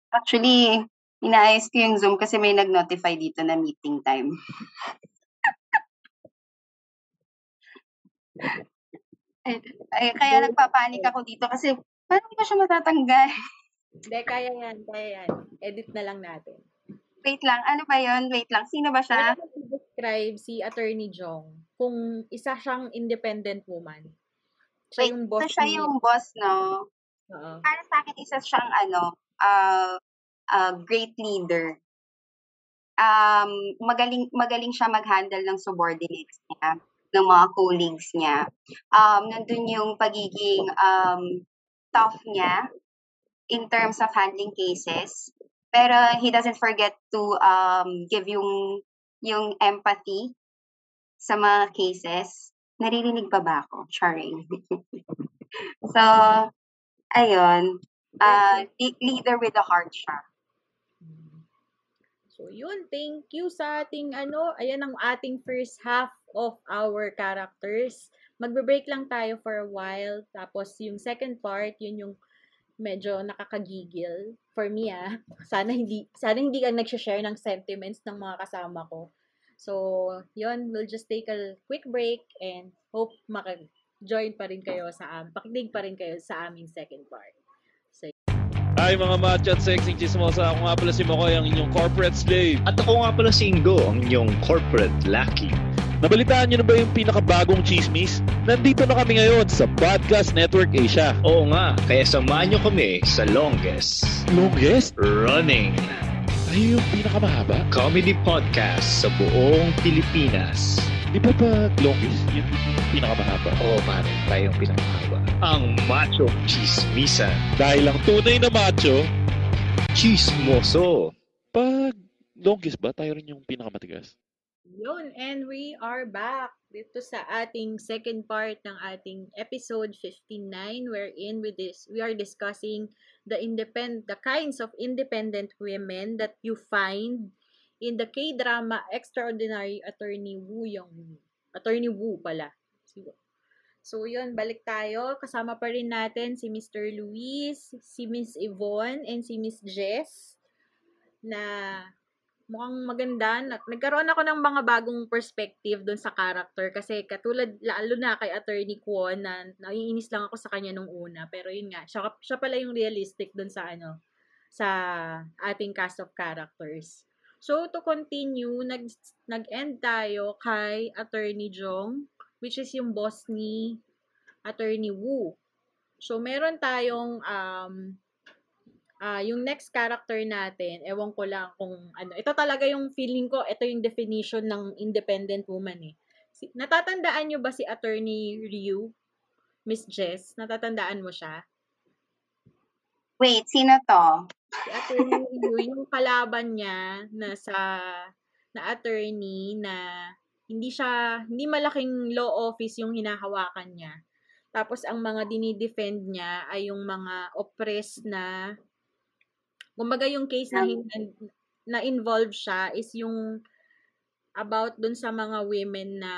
Actually, inaayos ko yung Zoom kasi may nag-notify dito na meeting time. ay, ay, kaya nagpapanik ako dito kasi paano ko siya matatanggal? Hindi, kaya yan, kaya yan. Edit na lang natin. Wait lang, ano ba yon? Wait lang, sino ba siya? Describe si Attorney Jong kung isa siyang independent woman? Siya Wait, yung boss so siya ni- yung boss, no? Oo. Para sa akin, isa siyang ano, uh, uh, great leader. Um, magaling magaling siya mag-handle ng subordinates niya, ng mga colleagues niya. Um, nandun yung pagiging um, tough niya in terms of handling cases. Pero he doesn't forget to um, give yung yung empathy sa mga cases. Naririnig pa ba ako? Charing. so, ayun. Uh, le- leader with a heart siya. So, yun. Thank you sa ating ano. Ayan ang ating first half of our characters. Magbe-break lang tayo for a while. Tapos, yung second part, yun yung medyo nakakagigil. For me, ah. Sana hindi, sana hindi ka nagsha-share ng sentiments ng mga kasama ko. So, yun. We'll just take a quick break and hope maka-join pa rin kayo sa am, pakinig pa rin kayo sa aming second part. Hi mga macho at sexy chismosa. Ako nga pala si Makoy, ang inyong corporate slave. At ako nga pala si Ingo, ang inyong corporate lucky. Nabalitaan niyo na ba yung pinakabagong chismis? Nandito na kami ngayon sa Podcast Network Asia. Oo nga, kaya samahan nyo kami sa longest Longest? running Ay, yung pinakamahaba? comedy podcast sa buong Pilipinas. Di ba pag longest, yun yung pinakamahaba? Oo, pare, tayo yung pinakamahaba. Ang macho chismisan. Dahil ang tunay na macho, Chismoso. pag longest ba, tayo rin yung pinakamatigas? Yun, and we are back dito sa ating second part ng ating episode 59 wherein we this we are discussing the independent the kinds of independent women that you find in the K-drama Extraordinary Attorney Woo Young Attorney Woo pala. So yun, balik tayo. Kasama pa rin natin si Mr. Luis, si Miss Yvonne, and si Miss Jess na mukhang maganda. Nag- Nagkaroon ako ng mga bagong perspective doon sa character kasi katulad, lalo na kay Attorney Kwon na naiinis lang ako sa kanya nung una. Pero yun nga, siya, siya pala yung realistic doon sa ano, sa ating cast of characters. So, to continue, nag, nag-end tayo kay Attorney Jong, which is yung boss ni Attorney Woo. So, meron tayong um, Ah, yung next character natin, ewan ko lang kung ano. Ito talaga yung feeling ko, ito yung definition ng independent woman eh. Si, natatandaan nyo ba si Attorney Ryu? Miss Jess? Natatandaan mo siya? Wait, sino to? Si Attorney Ryu, yung kalaban niya na sa na attorney na hindi siya, hindi malaking law office yung hinahawakan niya. Tapos ang mga dinidefend niya ay yung mga oppressed na kumbaga yung case na, na involved siya is yung about dun sa mga women na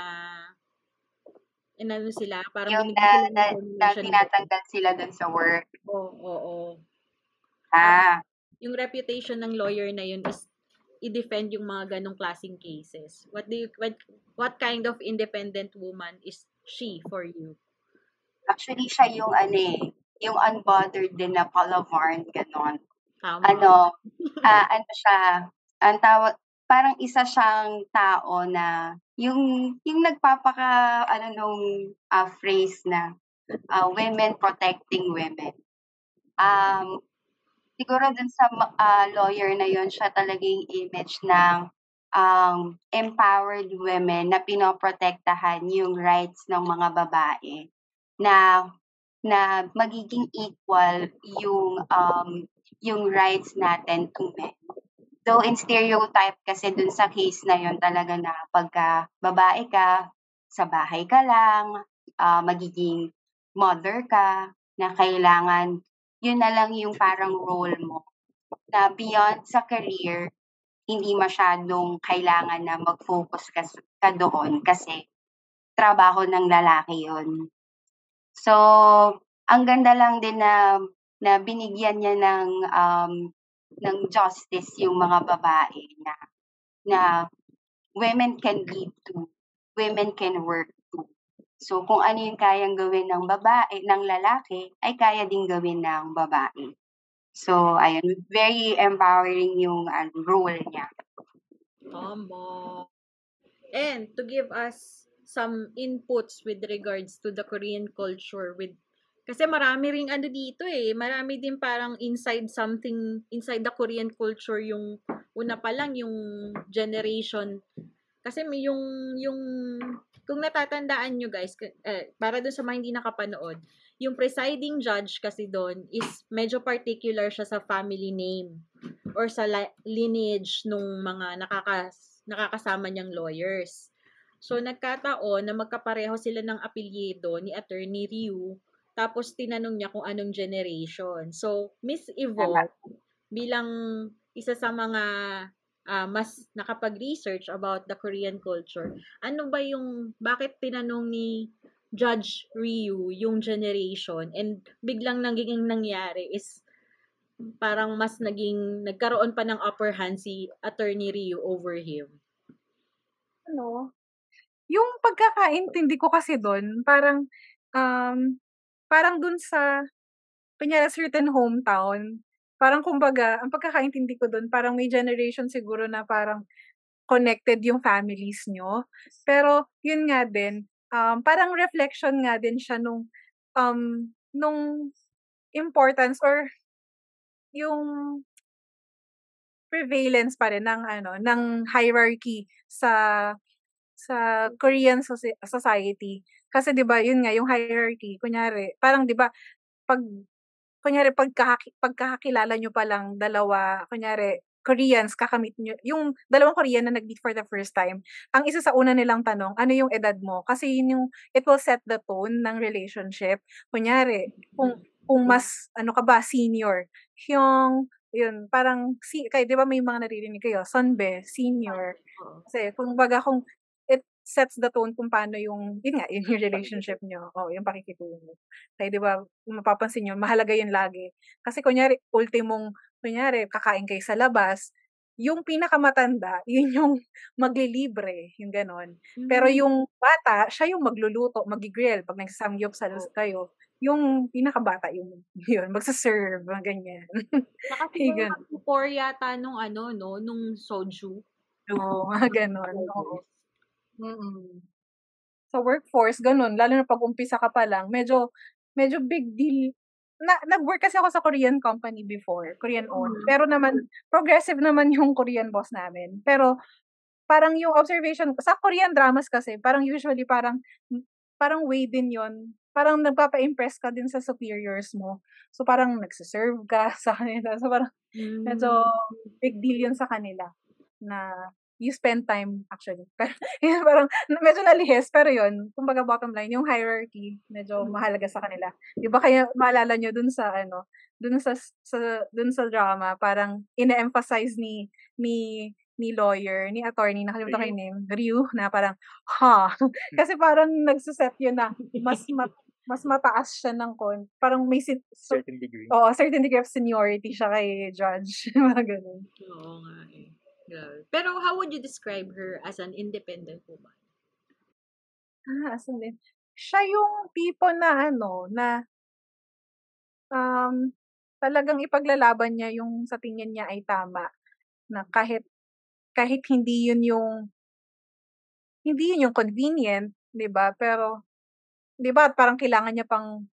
inano sila, parang Yung na, na, na information. tinatanggal sila dun sa work. Oo, oo, oo. Ah, Yung reputation ng lawyer na yun is i-defend yung mga ganong klaseng cases. What do you what, what kind of independent woman is she for you? actually siya yung ano eh, yung unbothered din na palavarn, ganon. Tama. Ano, ah ano siya, ang tawag, parang isa siyang tao na yung yung nagpapaka ano nung ah, phrase na ah, women protecting women. Um siguro dun sa ah, lawyer na yon siya talaga yung image ng um, empowered women na pinoprotektahan yung rights ng mga babae na na magiging equal yung um, yung rights natin to men. So in stereotype kasi dun sa case na yon talaga na pagka babae ka, sa bahay ka lang, ah, magiging mother ka, na kailangan yun na lang yung parang role mo. Na beyond sa career, hindi masyadong kailangan na mag-focus ka, ka doon kasi trabaho ng lalaki yon. So, ang ganda lang din na na binigyan niya ng um, ng justice yung mga babae na na women can lead too, women can work. So, kung ano yung kayang gawin ng babae, ng lalaki, ay kaya din gawin ng babae. So, ayun, very empowering yung ano, role niya. Tama. And to give us some inputs with regards to the Korean culture with kasi marami ring ano dito eh, marami din parang inside something inside the Korean culture yung una pa lang yung generation kasi may yung yung kung natatandaan nyo guys, eh, para dun sa mga hindi nakapanood, yung presiding judge kasi doon is medyo particular siya sa family name or sa li- lineage nung mga nakakas nakakasama niyang lawyers. So, nagkataon na magkapareho sila ng apelyido ni Attorney Ryu, tapos tinanong niya kung anong generation. So, Miss Evo, bilang isa sa mga ah, mas nakapag-research about the Korean culture, ano ba yung, bakit tinanong ni Judge Ryu yung generation and biglang naging nangyari is parang mas naging, nagkaroon pa ng upper hand si Attorney Ryu over him. ano, yung pagkakaintindi ko kasi doon, parang, um, parang dun sa, kunyari certain hometown, parang kumbaga, ang pagkakaintindi ko doon, parang may generation siguro na parang connected yung families nyo. Pero, yun nga din, um, parang reflection nga din siya nung, um, nung importance or yung prevalence pa rin ng ano ng hierarchy sa sa Korean soci- society kasi 'di ba yun nga yung hierarchy kunyari parang 'di ba pag kunyari pagkakaki, pagkakakilala nyo pa lang dalawa kunyari Koreans kakamit nyo yung dalawang Korean na nag-meet for the first time ang isa sa una nilang tanong ano yung edad mo? Kasi yun yung it will set the tone ng relationship. Kunyari kung kung mas ano ka ba senior yung yun parang si kay 'di ba may mga naririnig kayo sonbe senior. Kasi kung baga kung sets the tone kung paano yung yun nga yun yung relationship nyo oh yung pakikitungo kaya 'di ba mapapansin nyo mahalaga yun lagi kasi kunyari ultimong kunyari kakain kayo sa labas yung pinakamatanda yun yung maglilibre yung ganon pero Mm. yung bata siya yung magluluto magigrill pag nagsasamgyup sa Oo. kayo yung pinakabata yung yun magsaserve mga ganyan Saka siguro mag-pour yata nung ano, no, nung soju. Oo, mga ganon. Oo. Mm. Sa workforce, ganun. Lalo na pag umpisa ka pa lang, medyo, medyo big deal. Na, nag-work kasi ako sa Korean company before, Korean owned. Mm. Pero naman, progressive naman yung Korean boss namin. Pero, parang yung observation, sa Korean dramas kasi, parang usually parang, parang way din yon Parang nagpapa-impress ka din sa superiors mo. So, parang nagsiserve ka sa kanila. So, parang, medyo Mm. big deal yun sa kanila na you spend time actually. Pero yun, parang medyo nalihis pero yun, kumbaga bottom line, yung hierarchy medyo mahalaga sa kanila. 'Di ba kaya maalala nyo dun sa ano, dun sa sa dun sa drama, parang ine-emphasize ni ni ni lawyer, ni attorney, nakalimutan ko yung name, Ryu, na parang, ha? Kasi parang nagsuset yun na mas ma- mas mataas siya ng kon. Parang may sin- Certain degree. Oo, certain degree of seniority siya kay judge. Mga ganun. Oo nga eh. Grabe. Pero how would you describe her as an independent woman? Ah, asan din? Siya yung tipo na ano, na um, talagang ipaglalaban niya yung sa tingin niya ay tama. Na kahit, kahit hindi yun yung, hindi yun yung convenient, di ba? Pero, di ba, parang kailangan niya pang,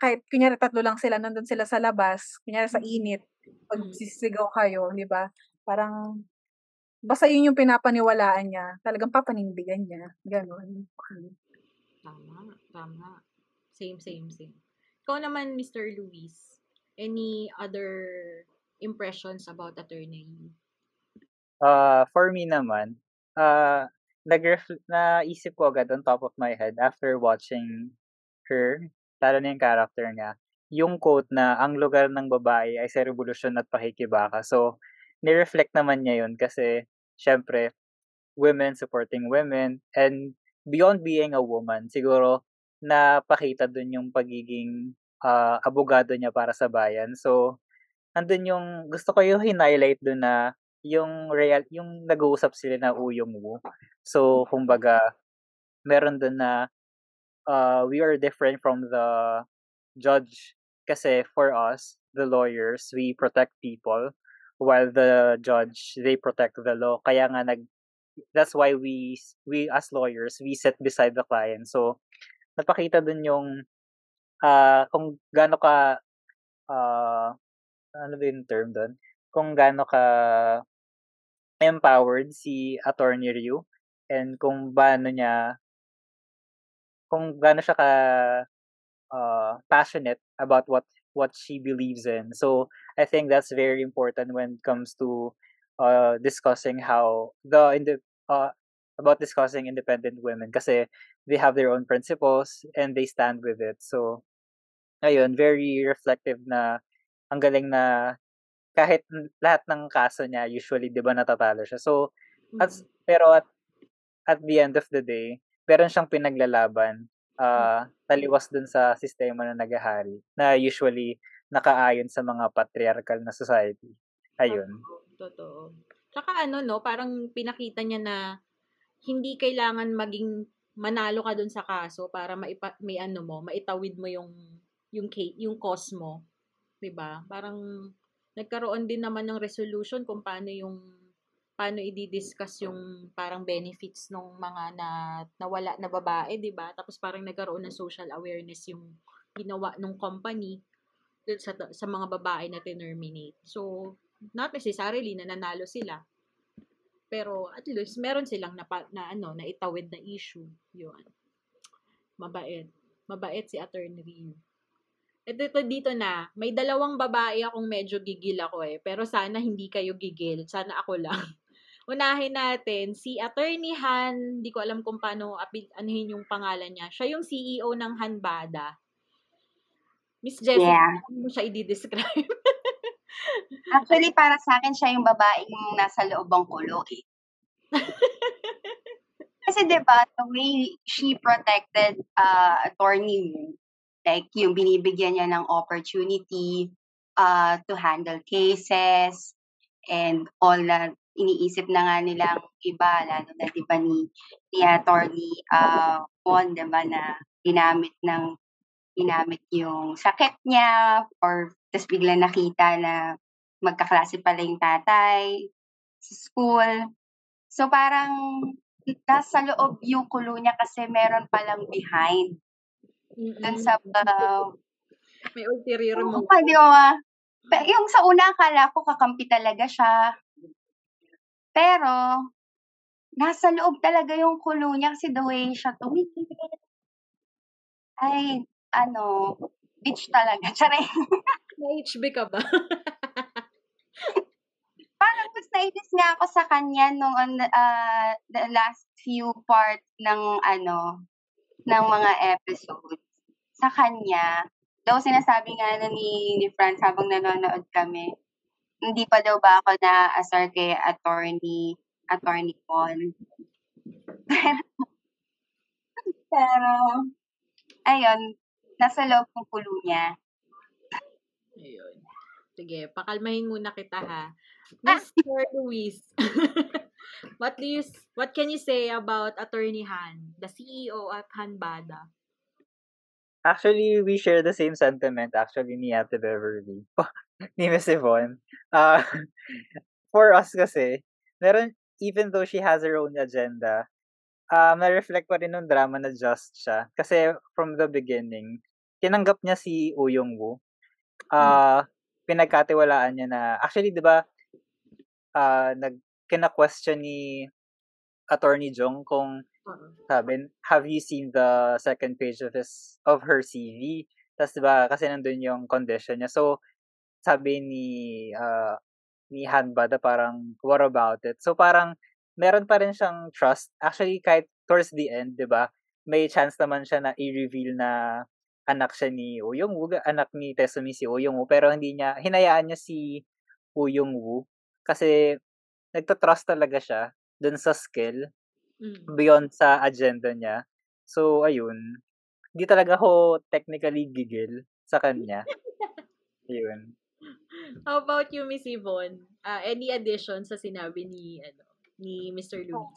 kahit kunyari tatlo lang sila, nandun sila sa labas, kunyari sa init, pag Mm. sisigaw kayo, di ba? Parang, basta yun yung pinapaniwalaan niya, talagang papanindigan niya. Ganon. Tama, tama. Same, same, same. Ikaw naman, Mr. Luis, any other impressions about Attorney? Uh, for me naman, uh, nag naisip ko agad on top of my head after watching her, lalo na yung character niya, yung quote na ang lugar ng babae ay sa revolusyon at pakikibaka. So, ni-reflect naman niya yun kasi, syempre, women supporting women and beyond being a woman, siguro, napakita dun yung pagiging uh, abogado niya para sa bayan. So, andun yung, gusto ko yung highlight dun na yung real yung nag-uusap sila na uyong wu. So kumbaga meron doon na uh, we are different from the judge kasi for us the lawyers we protect people while the judge they protect the law. Kaya nga nag that's why we we as lawyers we sit beside the client. So napakita dun yung uh, kung gaano ka uh, ano ba yung term doon kung gaano ka empowered si Attorney Ryu and kung paano niya kung gaano siya ka uh, passionate about what what she believes in. So I think that's very important when it comes to uh, discussing how the in the uh, about discussing independent women kasi they have their own principles and they stand with it. So ayun, very reflective na ang galing na kahit lahat ng kaso niya usually 'di ba natatalo siya. So at, Mm. pero at at the end of the day, meron siyang pinaglalaban uh, taliwas dun sa sistema na nagahari na usually nakaayon sa mga patriarchal na society. Ayun. Totoo. Tsaka ano, no, parang pinakita niya na hindi kailangan maging manalo ka dun sa kaso para maipa, may ano mo, maitawid mo yung yung yung cause mo. 'Di ba? Parang nagkaroon din naman ng resolution kung paano yung paano i-discuss yung parang benefits ng mga na nawala na babae, 'di ba? Tapos parang nagkaroon ng social awareness yung ginawa ng company sa sa mga babae na terminate. So, not necessarily na nanalo sila. Pero at least meron silang na, na ano, na itawid na issue. 'Yun. Mabait. Mabait si Attorney Ryu. Ito, ito dito na, may dalawang babae akong medyo gigil ako eh. Pero sana hindi kayo gigil. Sana ako lang. Unahin natin, si Attorney Han, hindi ko alam kung paano anuhin yung pangalan niya. Siya yung CEO ng Hanbada. Miss Jessie, Yeah. paano mo siya i-describe? Actually, para sa akin, siya yung babaeng nasa loob ng kulo eh. Kasi 'di ba, the way she protected uh, attorney Wu, like yung binibigyan niya ng opportunity uh, to handle cases and all na iniisip na nga nilang iba, lalo na 'di ba ni, ni attorney uh, Won, 'di ba, na ginamit ng ginamit yung sakit niya or tapos biglang nakita na magkaklase pala yung tatay sa school. So parang nasa loob yung kulo niya kasi meron palang behind dun sa uh, May ulterior Oo, motive. di ba? Pe- Yung sa una, akala ko kakampi talaga siya. Pero, nasa loob talaga yung kulo niya kasi the way siya tumingin. Ay, ano, bitch talaga. Tsare. Na-HB ka ba? Parang mas nainis nga ako sa kanya nung uh, the last few parts ng ano, ng mga episodes. Sa kanya, daw sinasabi nga na ni, ni Franz habang nanonood kami, hindi pa daw ba ako naaasar kay attorney, attorney Paul. Pero, ayun, nasa loob ng kulo niya. Ayun. Sige, pakalmahin muna kita ha. Mr. Luis, what do you what can you say about Attorney Han, the CEO at Hanbada? Actually, we share the same sentiment actually ni Ate Beverly. ni Miss Yvonne. Uh, for us kasi, meron, even though she has her own agenda, um, na-reflect pa rin nung drama na just siya. Kasi from the beginning, tinanggap niya si Uyong Woo. Uh, pinagkatiwalaan niya na, actually, di ba, uh, nag, kina-question ni Attorney Jong kung sabi, have you seen the second page of his of her CV? Tapos 'di ba kasi nandun yung condition niya. So sabi ni uh, ni Hanbada parang what about it? So parang meron pa rin siyang trust. Actually kahit towards the end, 'di ba? May chance naman siya na i-reveal na anak siya ni Uyong Woo, anak ni Tesumi si Uyong Woo, pero hindi niya hinayaan niya si Uyong Woo kasi nagtatrust talaga siya dun sa skill Mm. beyond sa agenda niya. So, ayun. Hindi talaga ako technically gigil sa kanya. Ayun. How about you, Miss Yvonne? Uh, any addition sa sinabi ni ano ni Mr. Luis?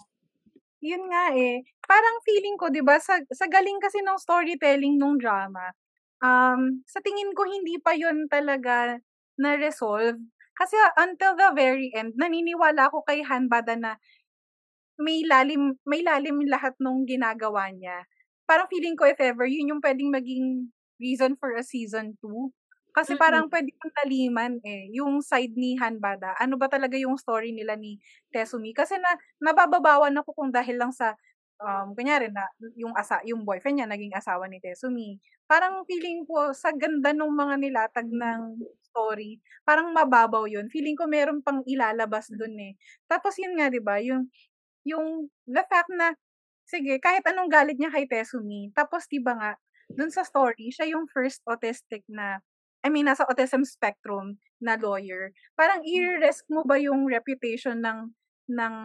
Yun nga eh. Parang feeling ko, 'di ba, sa sa galing kasi ng storytelling nung drama. Um, sa tingin ko hindi pa 'yun talaga na-resolve kasi until the very end naniniwala ako kay Hanbada na may lalim may lalim lahat nung ginagawa niya. Parang feeling ko if ever yun yung pwedeng maging reason for a season 2. Kasi parang pwede pang taliman eh, yung side ni Hanbada. Ano ba talaga yung story nila ni Tesumi? Kasi na nabababawan ako kung dahil lang sa um kunyari na yung asa yung boyfriend niya naging asawa ni Tesumi. Parang feeling ko sa ganda nung mga nilatag ng story, parang mababaw yun. Feeling ko meron pang ilalabas dun eh. Tapos yun nga 'di ba, yung yung the fact na sige, kahit anong galit niya kay Tesumi, tapos 'di ba nga dun sa story, siya yung first autistic na I mean, nasa autism spectrum na lawyer. Parang i-risk mo ba yung reputation ng ng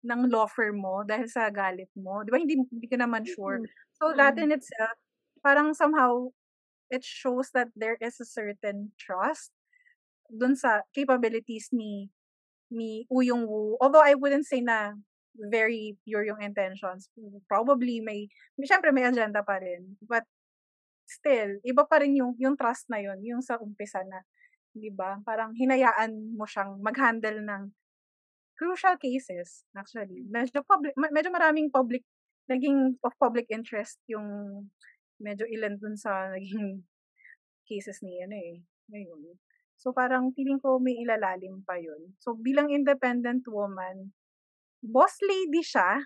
ng law firm mo dahil sa galit mo? 'Di ba hindi hindi ka naman sure. So that in itself, parang somehow it shows that there is a certain trust dun sa capabilities ni ni Uyong Woo. Although I wouldn't say na very pure yung intentions. Probably may, syempre may agenda pa rin. But still, iba pa rin yung, yung trust na yun, yung sa umpisa na, di ba? Parang hinayaan mo siyang mag-handle ng crucial cases, actually. Medyo public, medyo maraming public, naging of public interest yung medyo ilan dun sa naging cases ni ano eh. Ngayon. So parang feeling ko may ilalalim pa yun. So bilang independent woman, boss lady siya.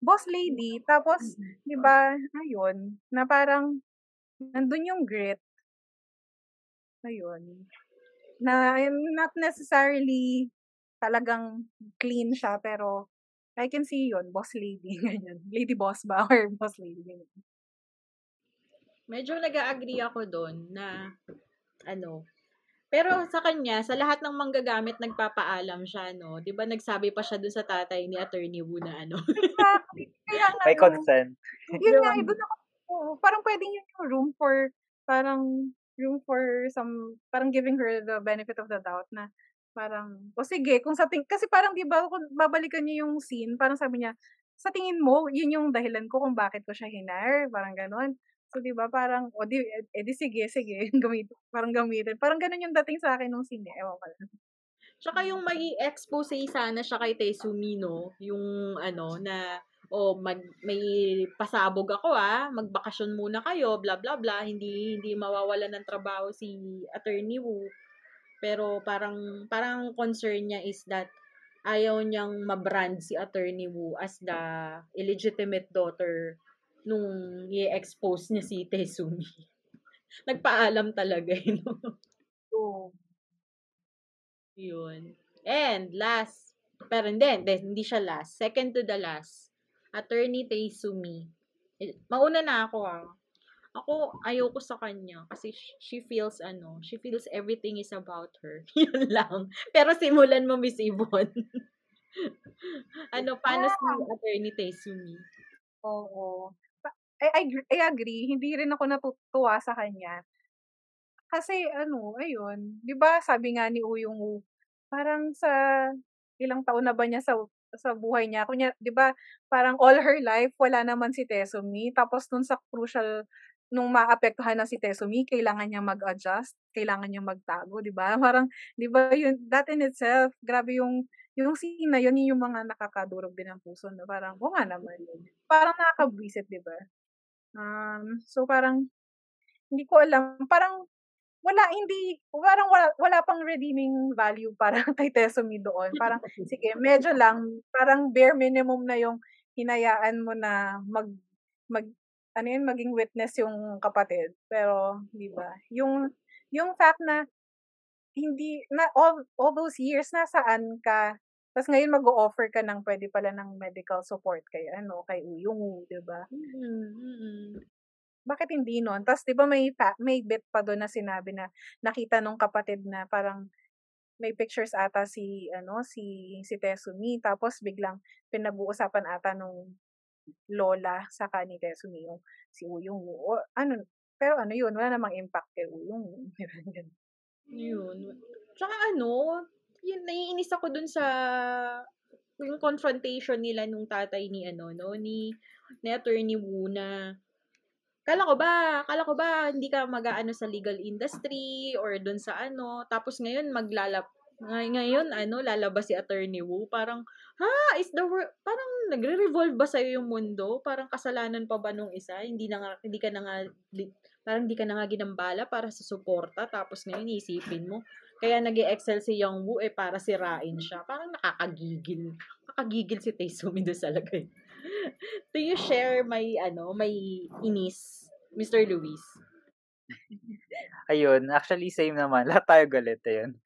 Boss lady. Tapos, di ba, ayun, na parang nandun yung grit. Ayun. Na not necessarily talagang clean siya, pero I can see yun, boss lady, ganyan. Lady boss ba? Or boss lady, ganyan. Medyo nag-agree ako doon na ano, pero sa kanya, sa lahat ng manggagamit nagpapaalam siya, no? 'Di ba nagsabi pa siya doon sa tatay ni Attorney Wu na ano? Exactly. Kaya nga, May consent. yun nga, doon ako, oo, parang pwedeng yun yung room for, parang, room for some, parang giving her the benefit of the doubt na, parang, o sige, kung sa ting, kasi parang di ba, kung babalikan niyo yung scene, parang sabi niya, sa tingin mo, yun yung dahilan ko kung bakit ko siya hinire, parang ganon. So, di ba, parang, o di, eh, di sige, sige, gamit, parang gamitin. Parang ganon yung dating sa akin nung scene, eh, ewan ko lang. Tsaka yung mag expose sana siya kay Tesumi, no? Yung ano, na, o mag, may pasabog ako ah, magbakasyon muna kayo, bla bla bla, hindi hindi mawawala ng trabaho si Attorney Wu. Pero parang parang concern niya is that ayaw niyang mabrand si Attorney Wu as the illegitimate daughter nung i-expose niya si Tesumi. Nagpaalam talaga yun. So, Yun. And last, pero hindi, hindi siya last. Second to the last, Attorney Taysumi. Mauna na ako ah. Ako, ayoko sa kanya kasi sh- she feels ano, she feels everything is about her. Yun lang. Pero simulan mo, Miss Yvonne. ano, paano si Ah. Attorney Tesumi? Oo. I I I agree, hindi rin ako natutuwa sa kanya. Kasi ano, ayun, 'di ba sabi nga ni Uyong parang sa ilang taon na ba niya sa sa buhay niya, kunya 'di ba parang all her life wala naman si Tesumi, tapos dun sa crucial nung maapektuhan na si Tesumi, kailangan niyang mag-adjust, kailangan niyang magtago, 'di ba? Parang 'di ba yun, that in itself, grabe yung yung scene na yun, yun yung mga nakakadurog din ng puso na parang, oo nga naman yun. Parang nakakabwisit, 'di ba? Um, so parang hindi ko alam, parang wala hindi parang wala wala pang redeeming value para kay Tesumi doon. Parang sige, medyo lang, parang bare minimum na yung hinayaan mo na mag mag ano yun, maging witness yung kapatid. Pero 'di ba, yung yung fact na hindi na all all those years nasaan ka, tas ngayon mag-o-offer ka ng puwede pala ng medical support kay ano, kay Uyong 'di ba? Mm, mm. Bakit hindi nun? Tas 'di ba may fa may bit pa dun na sinabi na nakita nung kapatid na parang may pictures ata si ano, si si Tesumi tapos biglang pinag-uusapan ata nung lola saka ni Tesumi yung si Uyong o ano, pero ano yun, wala namang impact kay Uyong. Yun. Tsaka ano, yun naiinis ako dun sa yung confrontation nila nung tatay ni ano, no, ni ni Attorney Wu na Kala ko ba, kala ko ba hindi ka mag-aano sa legal industry or dun sa ano, tapos ngayon maglalap ngay ngayon ano, lalabas si Attorney Wu, parang, ha, is the wor parang nagre-revolve ba sa'yo yung mundo? Parang kasalanan pa ba nung isa? Hindi na nga, hindi ka na nga, di, parang hindi ka na nga ginambala para sa suporta, tapos ngayon isipin mo, kaya nag excel si Young Woo eh para sirain siya. Parang nakakagigil. Nakakagigil si Taesumi doon sa lagay. Do you share my ano, my inis, Mr. Luis? Ayun, actually same naman. Lahat tayo galit, ayun.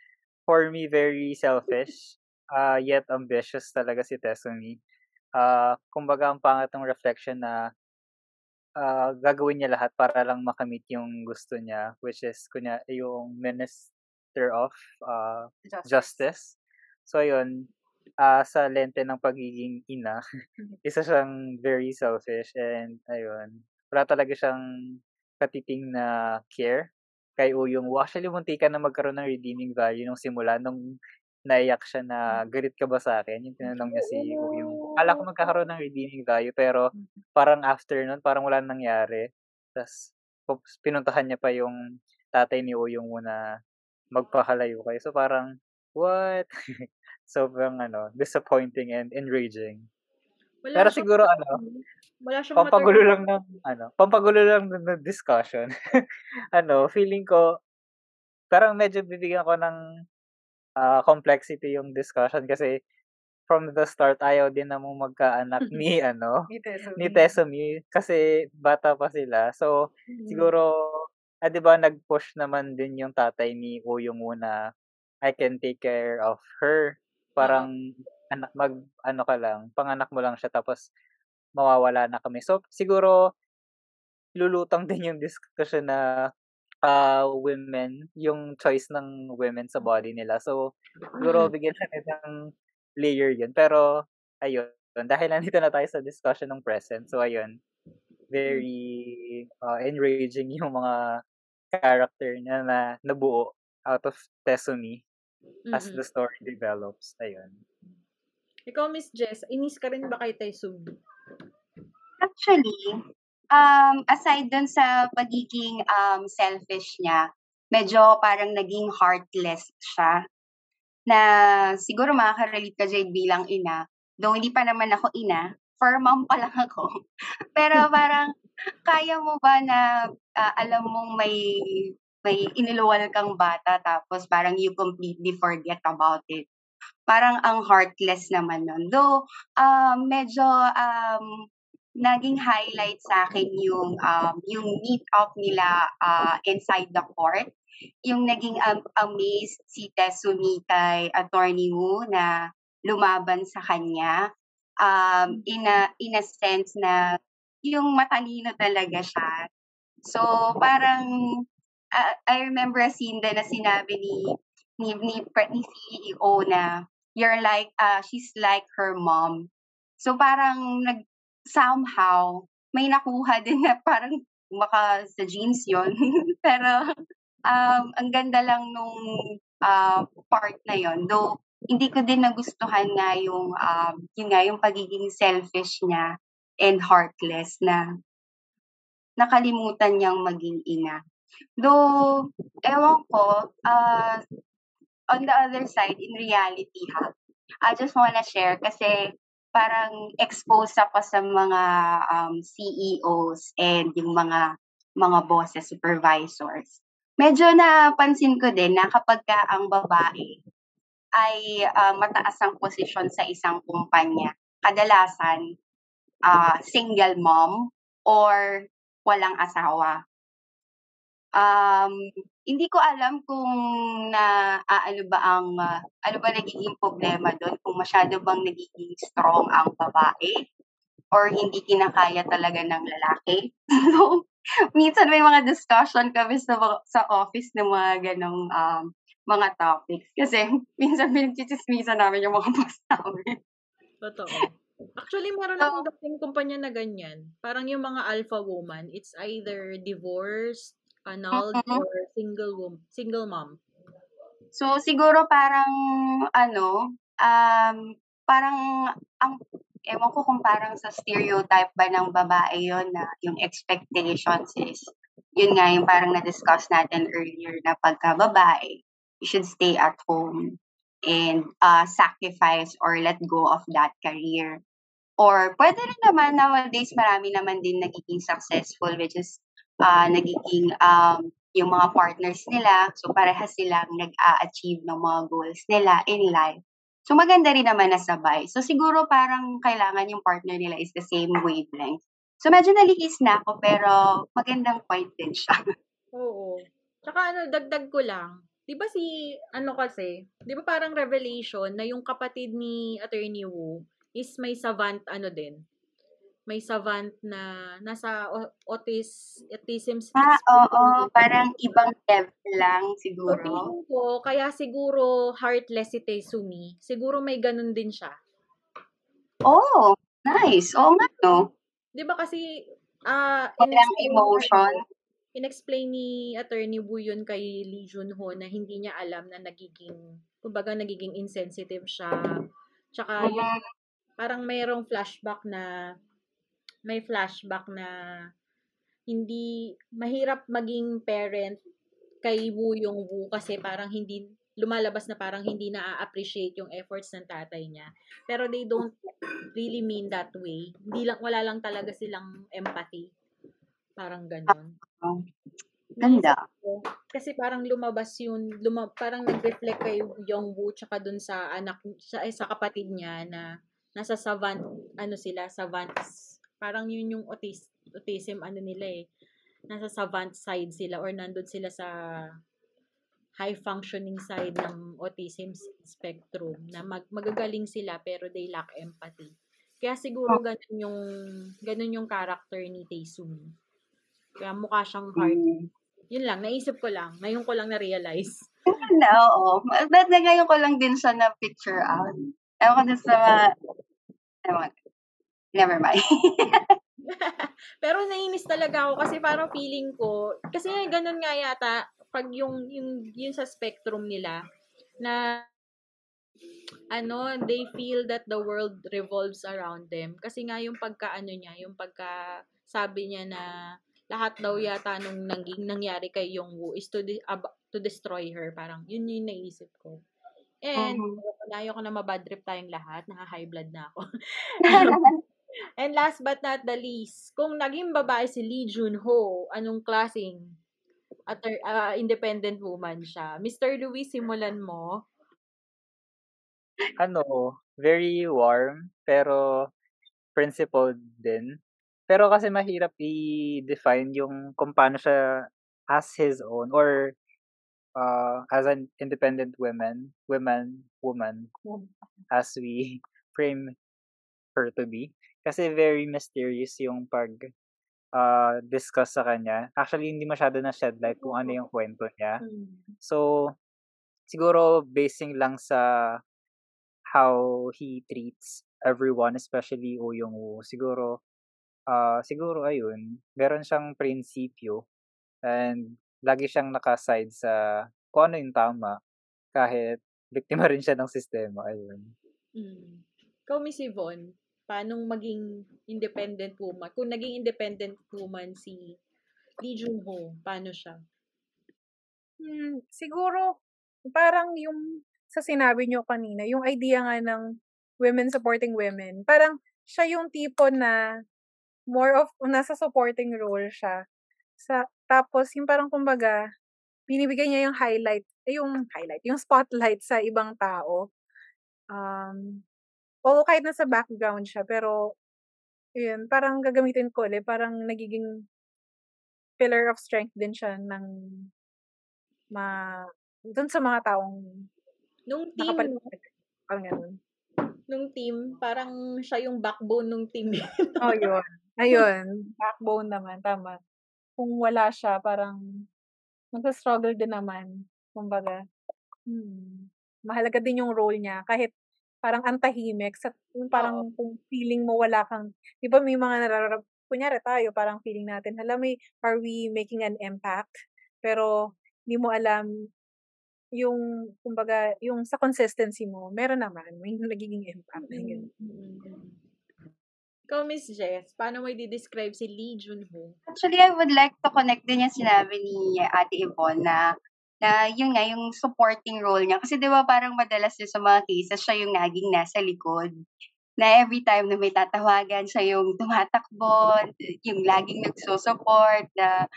For me, very selfish, uh, yet ambitious talaga si Tesumi. Uh, kumbaga, ang pangat ng reflection na uh, gagawin niya lahat para lang makamit yung gusto niya, which is, kunya, yung Minister of uh, Justice. Justice. So, ayun, uh, sa lente ng pagiging ina, isa siyang very selfish and, ayun, wala talaga siyang katiting na care kay Uyong. Actually, muntikan na magkaroon ng redeeming value nung simula, nung naiyak siya na, galit ka ba sa akin? Yung tinanong niya si Uyong Woo. Akala ko magkakaroon ng redeeming value, pero parang after nun, parang wala nang nangyari. Tapos, pinuntahan niya pa yung tatay ni Uyong Woo na magpakalayo kayo. So, parang, what? Sobrang, ano, disappointing and enraging. Wala Pero siguro, ano, wala siyang pampagulo lang ng, ano, pampagulo lang ng discussion. ano, feeling ko, parang medyo bibigyan ko ng ah, complexity yung discussion kasi from the start, ayaw din namang magkaanak ni, ano, Ni Tesumi. ni Tesumi kasi bata pa sila. So, Mm. siguro, ah, 'di ba nag-push naman din yung tatay ni Uyong Woo na I can take care of her. Parang anak mag ano ka lang, panganak mo lang siya tapos mawawala na kami. So, siguro lulutang din yung discussion na ah, women, yung choice ng women sa body nila. So, siguro Mm. bigyan natin ng layer yun. Pero, ayun, dahil nandito na tayo sa discussion ng present. So, ayun, very uh, enraging yung mga character na, na nabuo out of Tesumi as Mm-mm. the story develops. Ayun. Ikaw, Miss Jess, inis ka rin ba kay Taesumi? Actually, um, aside dun sa pagiging um, selfish niya, medyo parang naging heartless siya. Na siguro makaka-relate ka, Jade, bilang ina. Though hindi pa naman ako ina, for mom pa lang ako. Pero parang, kaya mo ba na ah, alam mong may may iniluwal kang bata tapos parang you completely forget about it. Parang ang heartless naman nun. Though, um, medyo um, naging highlight sa akin yung um, yung meet up nila ah, inside the court. Yung naging um, amazed si Tesumi kay Attorney Wu na lumaban sa kanya. Um, in, a, in a sense na yung matalino talaga siya. So, parang, ah, I remember a scene din na sinabi ni, ni, ni, ni CEO na, you're like, uh, she's like her mom. So, parang, nag, somehow, may nakuha din na parang, baka sa genes yon Pero, um, ang ganda lang nung uh, part na yon Though, hindi ko din nagustuhan nga yung, um, yun nga, yung pagiging selfish niya and heartless na nakalimutan niyang maging ina. Though, ewan ko, uh, on the other side, in reality ha, I just wanna share kasi parang exposed ako sa mga um, CEOs and yung mga mga bosses, supervisors. Medyo napansin ko din na kapag ka ang babae ay uh, mataas ang posisyon sa isang kumpanya, kadalasan uh, single mom or walang asawa. Um, hindi ko alam kung na uh, ano ba ang uh, ano ba nagiging problema doon kung masyado bang nagiging strong ang babae or hindi kinakaya talaga ng lalaki. so, minsan may mga discussion kami sa sa office ng mga ganong um, mga topics kasi minsan pinagchichismisan namin yung mga boss namin. Totoo. Actually, meron So akong dating kumpanya na ganyan. Parang yung mga alpha woman, it's either divorced, annulled, mm. or single wom single mom. So, siguro parang ano, um, parang ang ewan ko kung parang sa stereotype ba ng babae yon na yung expectations is yun nga yung parang na-discuss natin earlier na pagka babae, you should stay at home and uh, sacrifice or let go of that career. Or pwede rin naman nowadays marami naman din nagiging successful which is uh, nagiging um, yung mga partners nila. So parehas silang nag-a-achieve ng mga goals nila in life. So maganda rin naman na sabay. So siguro parang kailangan yung partner nila is the same wavelength. So medyo nalihis na ako pero magandang point din siya. Oo. Tsaka ano, dagdag ko lang. 'Di ba si ano kasi, 'di ba parang revelation na yung kapatid ni Attorney Wu is may savant ano din. May savant na nasa autis, autism Ah, oo. Parang ibang level lang So, siguro. feeling ko, kaya siguro heartless si Taesumi. Siguro may ganun din siya. Oh, nice. Oo nga, no? Di ba kasi, ah, Walang in-explain emotion. in-explain ni Attorney Wu yun kay Lee Junho na hindi niya alam na nagiging, kumbaga nagiging insensitive siya. Tsaka Mm, parang mayroong flashback na, may flashback na hindi, mahirap maging parent kay Wu yung Wu kasi parang hindi, lumalabas na parang hindi na-appreciate yung efforts ng tatay niya. Pero they don't really mean that way. Hindi lang, wala lang talaga silang empathy. Parang ganun. oh, Naisip ganda. kasi parang lumabas yun, luma, parang nag-reflect kay Yongwoo tsaka dun sa anak, sa, eh, sa kapatid niya na nasa savant, ano sila, savants. Parang yun yung autis, autism, ano nila eh. Nasa savant side sila or nandun sila sa high functioning side ng autism spectrum na mag, magagaling sila pero they lack empathy. Kaya siguro ganun yung ganun yung character ni Taesumi. Kaya mukha siyang hard. Mm. Yun lang, naisip ko lang. Ngayon ko lang na-realize. Na, oo. But na ngayon ko lang din siya na-picture out. Ewan ko din sa mga, ewan, never mind. Pero nainis talaga ako kasi parang feeling ko, kasi ganun nga yata, pag yung, yung, yung sa spectrum nila, na ano, they feel that the world revolves around them. Kasi nga yung pagka ano niya, yung pagka sabi niya na lahat daw yata nung nanging nangyari kay Yongwoo is to de- ab- to destroy her. Parang yun yung naisip ko. And Mhm. ayoko na, ayoko na mabad trip tayong lahat. Naka-high blood na ako. And last but not the least, kung naging babae si Lee Junho, anong klaseng atter, ah, independent woman siya? Mr. Louis, simulan mo. Ano, very warm, pero principled din. Pero kasi mahirap i-define yung kung paano siya as his own or uh, as an independent woman, woman, woman, as we frame her to be. Kasi very mysterious yung pag uh, discuss sa kanya. Actually, hindi masyado na shed light kung ano yung kwento niya. Mm. So, siguro basing lang sa how he treats everyone, especially o yung siguro uh, siguro ayun, meron siyang prinsipyo and lagi siyang naka-side sa kung ano yung tama kahit biktima rin siya ng sistema. Ayun. Mm. Ikaw, Miss Yvonne, paano maging independent woman? Kung naging independent woman si Lee Jun-ho, paano siya? Hmm, siguro, parang yung sa sinabi niyo kanina, yung idea nga ng women supporting women, parang siya yung tipo na more of nasa supporting role siya. Sa tapos yung parang kumbaga binibigay niya yung highlight, yung highlight, yung spotlight sa ibang tao. Um, oo, kahit nasa background siya, pero yun, parang gagamitin ko ulit, parang nagiging pillar of strength din siya ng ma dun sa mga taong Nung team, nakapaligid. Parang ganun. nung team, parang siya yung backbone nung team. Oh, yun. Ayun, backbone naman, tama. Kung wala siya, parang magsa-struggle din naman. Kumbaga, hmm, mahalaga din yung role niya. Kahit parang antahimik, sa, yung parang kung feeling mo wala kang, di ba may mga nararab, kunyari tayo, parang feeling natin, hala, may, are we making an impact? Pero, hindi mo alam yung, kumbaga, yung sa consistency mo, meron naman, may nagiging impact. Ganun. Mm. Ikaw, Miss Jess, paano mo i-describe si Lee Jun-ho? Actually, I would like to connect din yung sinabi ni Ate Yvonne na na yun nga, yung supporting role niya. Kasi di ba parang madalas din sa mga cases, siya yung naging nasa likod. Na every time na may tatawagan, siya yung tumatakbo, yung laging nagsusupport, na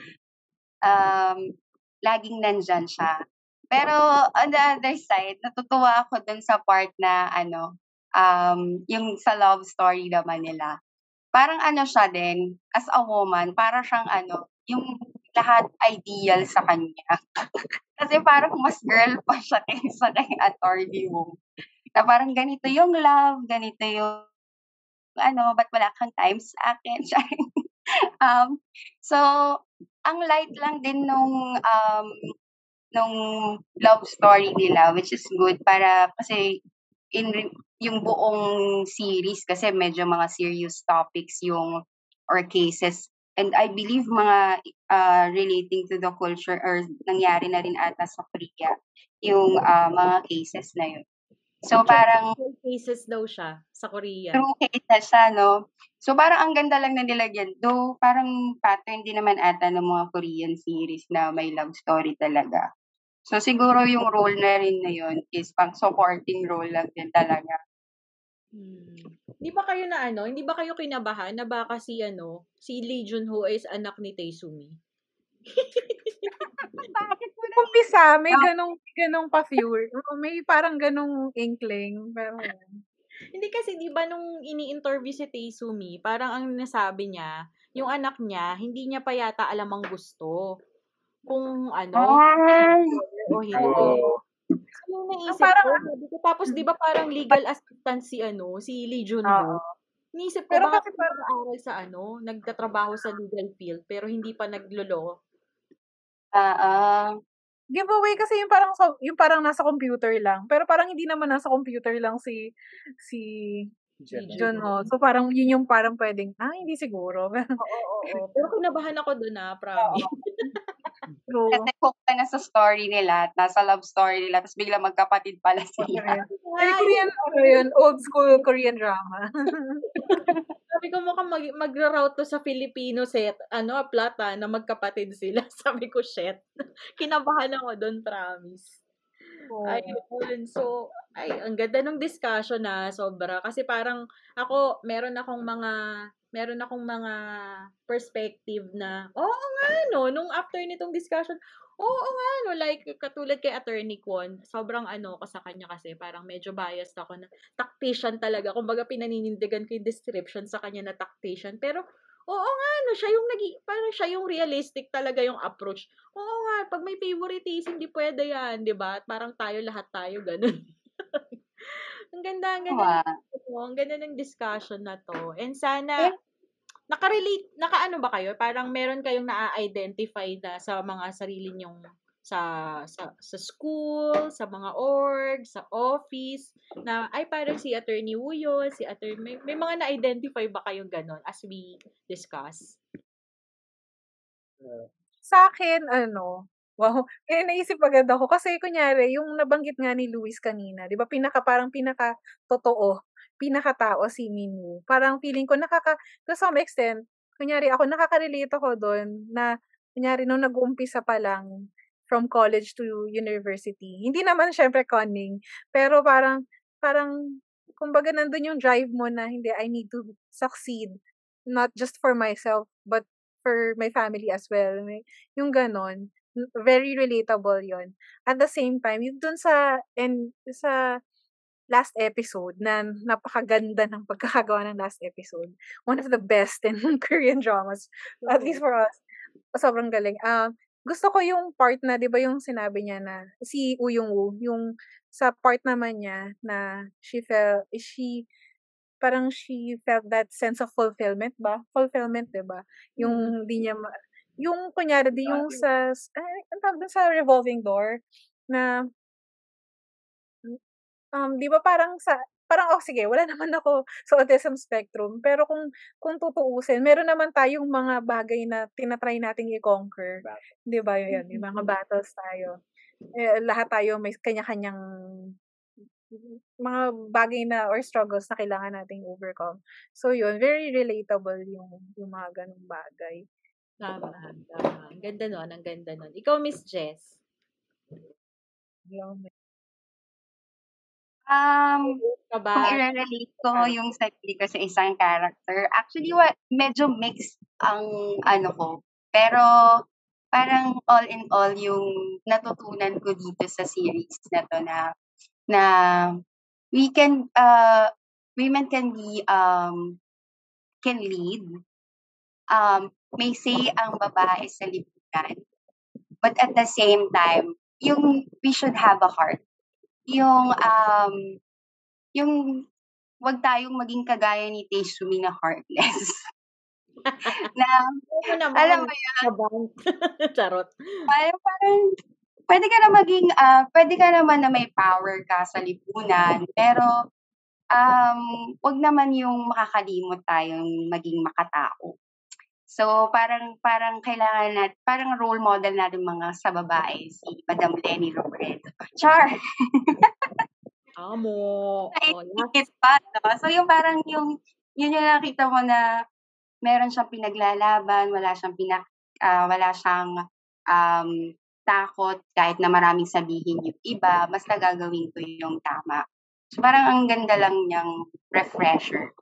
um, laging nandyan siya. Pero on the other side, natutuwa ako dun sa part na ano, um, yung sa love story naman nila. Parang ano siya din, as a woman, para siyang ano, yung lahat ideal sa kanya. Kasi parang mas girl pa siya kaysa kay attorney mo. Na parang ganito yung love, ganito yung ano, ba't wala kang time sa akin? um, so, ang light lang din nung um, nung love story nila, which is good para kasi in yung buong series kasi medyo mga serious topics yung or cases and I believe mga uh, relating to the culture or nangyari na rin ata sa Korea yung uh, mga cases na yun. So parang True cases daw siya sa Korea. true cases siya, no? So parang ang ganda lang na nilagyan. Though parang pattern din naman ata ng mga Korean series na may love story talaga. So siguro yung role na rin na yun is pang supporting role lang din talaga. Hmm. Hindi ba kayo na ano, hindi ba kayo kinabahan na baka si ano, si Lee Jun-ho is anak ni Taesumi? Bakit mo Umpisa, may ganong, ganong pa-fewer. May parang ganong inkling. Pero, Hindi kasi 'di ba nung ini-interview si Taesumi, parang ang nasabi niya, yung anak niya, hindi niya pa yata alam ang gusto. Kung ano, Ay! o hindi. Oo. So, yung naisip parang- ko, sabi ko, tapos 'di ba parang legal assistant si ano, si Lee Junho. Niisip ko Pero baka kasi kasi nag-aaral sa ano, nagtatrabaho sa legal field pero hindi pa naglolo. Ah, ah. giveaway kasi yung parang so- yung parang nasa computer lang. Pero parang hindi naman nasa computer lang si si. John Ho. So parang yun yung parang pwedeng, ah, hindi siguro. Oo, oo, oo. Pero kinabahan ako doon na, promise. True. Kasi hook ka na sa story nila, at nasa love story nila, tapos bigla magkapatid pala sila. Ay, Korean, ano yun, old school Korean drama. Sabi ko mukhang mag, magra-route to sa Filipino set, ano, plata, na magkapatid sila. Sabi ko, shit. Kinabahan ako doon, promise. Ayun. So, ay, ang ganda ng discussion na sobra. Kasi parang ako, meron akong mga, meron akong mga perspective na, oo nga, no, nung after nitong discussion, oo nga, no, like, katulad kay Attorney Kwon, sobrang ano ko sa kanya kasi, parang medyo biased ako na tactician talaga. Kumbaga, pinaninindigan ko yung description sa kanya na tactician. Pero, oo nga, no, siya yung nagi, parang siya yung realistic talaga yung approach. Oo nga, pag may favoritism, hindi pwede yan, di ba? Parang tayo, lahat tayo, ganun. Ang ganda, ang ganda, Wow. ng, ano, ang ganda ng discussion na to. And sana, naka-relate, naka-ano ba kayo? Parang meron kayong na-identify na sa mga sarili nyong sa sa sa school, sa mga org, sa office na ay parang si Attorney Wu yun, si Attorney may, may mga na-identify ba kayong ganon as we discuss? Sa akin ano, wow, eh naisip agad ako kasi kunyari yung nabanggit nga ni Luis kanina, 'di ba pinaka parang pinaka totoo, pinakatao si Minwoo. Parang feeling ko nakaka to some extent, kunyari ako nakaka-relate ako doon na kunyari nung nag-uumpisa pa lang from college to university. Hindi naman syempre conning, pero parang parang kumbaga nandun yung drive mo na hindi I need to succeed not just for myself but for my family as well. Yung ganon, very relatable yon. At the same time, yung dun sa and sa last episode na napakaganda ng pagkakagawa ng last episode. One of the best in Korean dramas, at least for us. Sobrang galing. Um, gusto ko yung part na, di ba yung sinabi niya na, si Uyong Woo, yung sa part naman niya na she felt, she, parang she felt that sense of fulfillment ba? Fulfillment, di ba? Yung di niya, ma- yung kunyari, di yung sa, ay, ang tawag dun sa revolving door, na, um, di ba parang sa, parang, oh sige, wala naman ako sa autism spectrum, pero kung, kung tutuusin, meron naman tayong mga bagay na tinatry nating i-conquer. Di ba yun? Yung mga battles tayo. Eh, lahat tayo may kanya-kanyang mga bagay na or struggles na kailangan nating overcome. So yun, very relatable yung yung mga ganung bagay. Tama, tama. Ang ganda nun, ang ganda nun. Ikaw, Miss Jess. Um, Ka ba? kung i-relate ko yung sarili ko sa isang character, actually, what, medyo mixed ang ano ko. Pero, parang all in all, yung natutunan ko dito sa series na to na, na we can, uh, women can be, um, can lead. Um, may say ang babae sa lipunan. But at the same time, yung we should have a heart. Yung, um, yung wag tayong maging kagaya ni Taesumi na heartless. na, alam mo Kabang. Charot. parang, parang pwede ka na maging, ah, pwede ka naman na may power ka sa lipunan, pero um, wag naman yung makakalimot tayong maging makatao. So, parang, parang kailangan nat, parang role model natin mga sa babae, si Madam Lenny Robredo. Char! Amo. Oh, last It pa, no? So, yung parang yung, yun yung nakita mo na meron siyang pinaglalaban, wala siyang pinak, ah, wala siyang um, takot kahit na maraming sabihin yung iba, basta gagawin ko yung tama. So, parang ang ganda lang niyang refresher.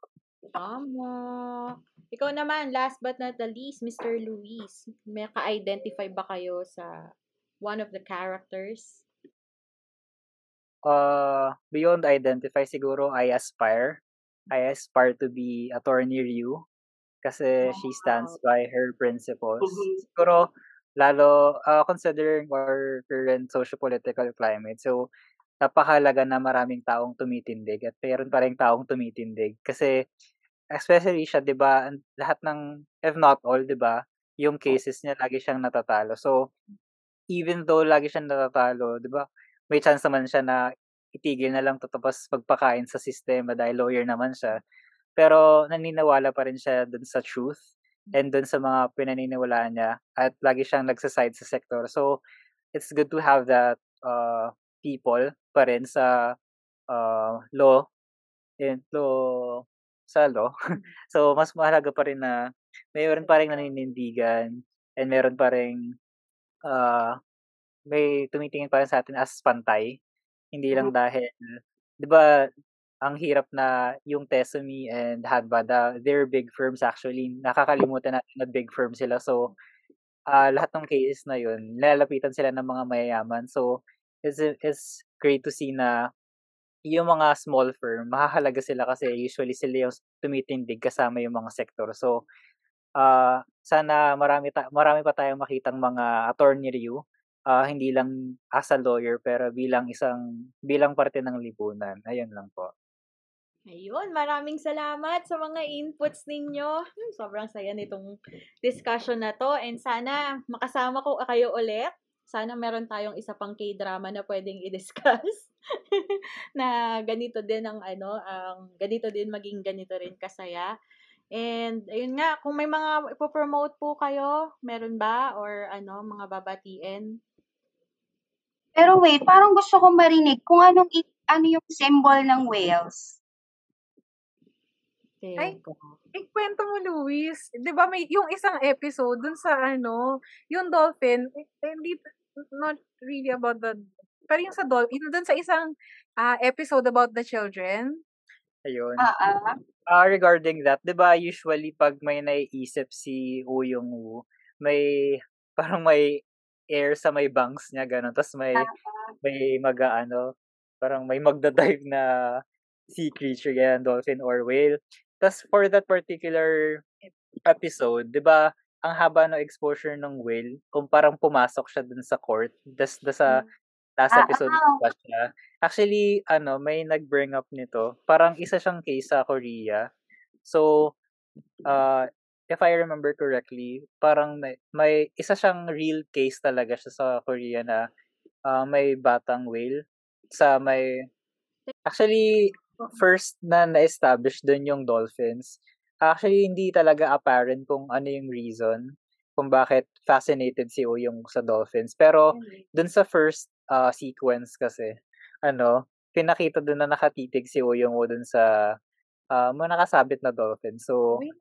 Tama. Ikaw naman, last but not the least, Mr. Luis. May ka-identify ba kayo sa one of the characters? Uh, beyond identify, siguro I aspire. I aspire to be Attorney Ryu kasi she stands by her principles. Mhm. Siguro, lalo, uh, considering our current socio-political climate, so, napakahalaga na maraming taong tumitindig at mayroon pa rin taong tumitindig. Kasi, especially siya, di ba, lahat ng, if not all, di ba, yung cases niya, lagi siyang natatalo. So, even though lagi siyang natatalo, di ba, may chance naman siya na itigil na lang to tapos pagpakain sa sistema dahil lawyer naman siya. Pero naniniwala pa rin siya dun sa truth and dun sa mga pinaniniwalaan niya at lagi siyang nagsaside sa sektor. So, it's good to have that uh, people pa rin sa uh, law and law sa law. so, mas mahalaga pa rin na mayroon pa rin naninindigan and meron pa rin uh, may tumitingin pa rin sa atin as pantay. Hindi lang dahil, di ba, ang hirap na yung Tesumi and Hadbada, they're big firms actually. Nakakalimutan natin na big firm sila. So, ah lahat ng cases na yun, nilalapitan sila ng mga mayayaman. So, it's, it's great to see na yung mga small firm, mahahalaga sila kasi usually sila yung tumitindig kasama yung mga sektor. So, ah sana marami, ta- marami pa tayong makitang mga attorney review ah hindi lang as a lawyer pero bilang isang bilang parte ng lipunan. Ayun lang po. Ayun, maraming salamat sa mga inputs ninyo. Hmm, sobrang saya nitong discussion na to and sana makasama ko kayo ulit. Sana meron tayong isa pang K-drama na pwedeng i-discuss na ganito din ang ano, ang ganito din maging ganito rin kasaya. And ayun nga, kung may mga ipo-promote po kayo, meron ba or ano, mga babatiin? Pero wait, parang gusto kong marinig kung anong ano yung symbol ng whales. Ay, Teka. ikwento mo, Luis. Di ba may, yung isang episode dun sa ano, yung dolphin, eh, hindi, not really about the, pero yung sa dolphin, dun sa isang ah, episode about the children. Ayun. Ah, ah. Ah, regarding that, 'di ba usually pag may naiisip si Woo Young Woo, may parang may air sa may bangs niya ganun. Tapos may Ah, may mag-aano, parang may magda-dive na sea creature yan, dolphin or whale. Tapos for that particular episode, 'di ba, ang haba ng exposure ng whale kung parang pumasok siya dun sa court. Das, das sa last Ah, episode ah. pa siya. Actually, ano, may nag-bring up nito. Parang isa siyang case sa Korea. So, uh, if I remember correctly, parang may, may isa siyang real case talaga siya sa Korea na ah, may batang whale sa may actually first na na-establish doon yung dolphins. Actually hindi talaga apparent kung ano yung reason kung bakit fascinated si O yung sa dolphins. Pero dun sa first ah, sequence kasi ano, pinakita doon na nakatitig si O yung dun sa ah, mga nakasabit na dolphin. So Whale,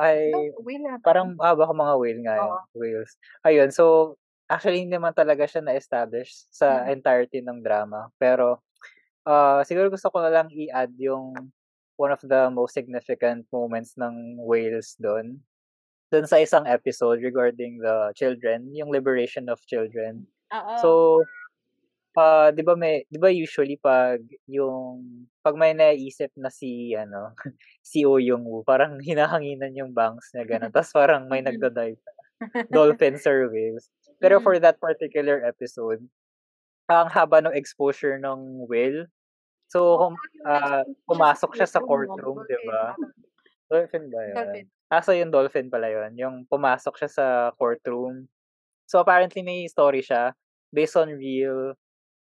ay no, whale. Parang, ah, baka mga whale nga yun. Oo. Whales. Ayun, so, actually, hindi naman talaga siya na-establish sa Mm. entirety ng drama. Pero, ah siguro gusto ko na lang i-add yung one of the most significant moments ng whales doon. Doon sa isang episode regarding the children, yung liberation of children. Oo. So, ah 'di ba may 'di ba usually pag yung pag may naisip na si ano, si Oh Young Woo, parang hinahanginan yung bangs niya gano'n. Tapos parang may Mm. nagda-dive na dolphins or whales. Pero Mm. for that particular episode, ang haba ng exposure ng whale. So, hum, ah, pumasok siya sa courtroom, 'di ba? Dolphin ba 'yun? Dolphin. Ah, so yung dolphin pala 'yun, yung pumasok siya sa courtroom. So apparently may story siya based on real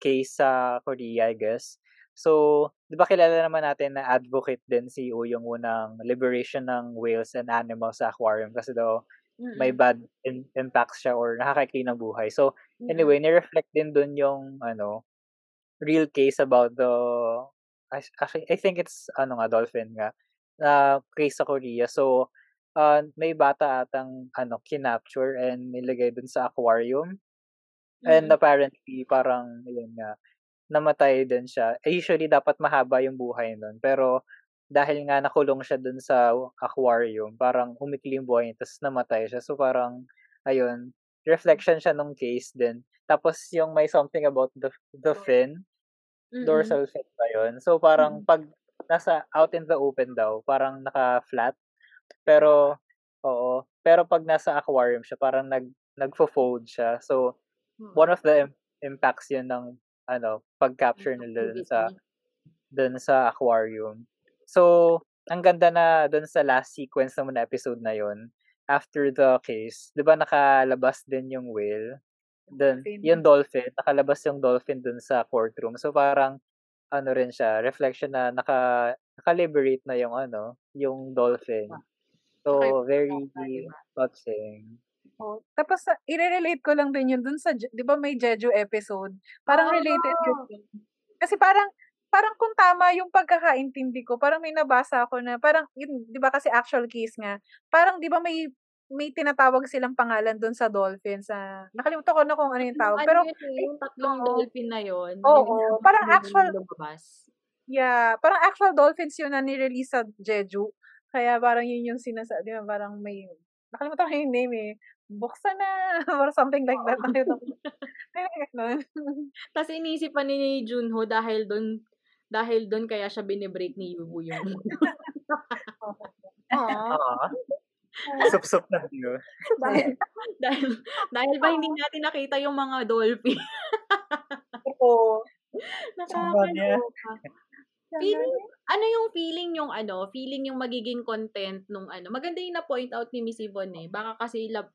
case sa Korea, I guess. So, 'di ba kilala naman natin na advocate din si Oh Young Woo ng liberation ng whales and animals sa aquarium kasi daw may Mm. bad in- impacts siya or nakaka-clean ng buhay. So, anyway, ni-reflect din dun yung ano, real case about the ac- actually I think it's ano nga dolphin nga na case sa Korea. So, ah, may bata atang ano kinapture and nilagay dun sa aquarium. And Mm. apparently parang yun nga namatay din siya. Eh, usually dapat mahaba yung buhay nun. Pero dahil nga nakulong siya dun sa aquarium, parang umikli yung buhay niya tapos namatay siya. So parang ayun, reflection siya nung case din. Tapos yung may something about the the fin, Dorsal fin pa yun. So parang pag nasa out in the open daw, parang naka-flat. Pero oo, pero pag nasa aquarium siya, parang nag nagfo-fold siya. So Mm. one of the im- impacts yun ng ano, pag-capture nila dun sa dun sa aquarium. So, ang ganda na dun sa last sequence naman na episode na yun, after the case, 'di ba nakalabas din yung whale? Dun, Dolphin. yung dolphin, nakalabas yung dolphin dun sa courtroom. So parang ano rin siya, reflection na naka naka-liberate na yung ano, yung dolphin. So Tsaka yung very touching. Oh, tapos i-relate ko lang din yun dun sa, 'di ba may Jeju episode? Parang Oo. related yun. Kasi parang parang kung tama yung pagkakaintindi ko, parang may nabasa ako na parang yun, 'di ba kasi actual case nga. Parang 'di ba may may tinatawag silang pangalan dun sa dolphin sa nakalimutan ko na kung ano yung tawag. ano Pero yun eh, yung tatlong oo. dolphin na yun. Oo, yung parang yung actual lumabas. yeah, parang actual dolphins yun na ni-release sa Jeju. Kaya parang yun yung sinasabi? Parang may nakalimutan ko yung name eh. Buksan na or something like that. Tapos inisip pa ni Junho dahil doon dahil doon kaya siya binibreak ni Yuhu yung Oo. Ah, sup-sup na yun. Dahil, dahil dahil ba hindi natin nakita yung mga dolphin. oo. Nakakaloka. Feeling, ano yung feeling yung ano, feeling yung magiging content nung ano. Maganda yung na-point out ni Miss Yvonne eh. Baka kasi lab,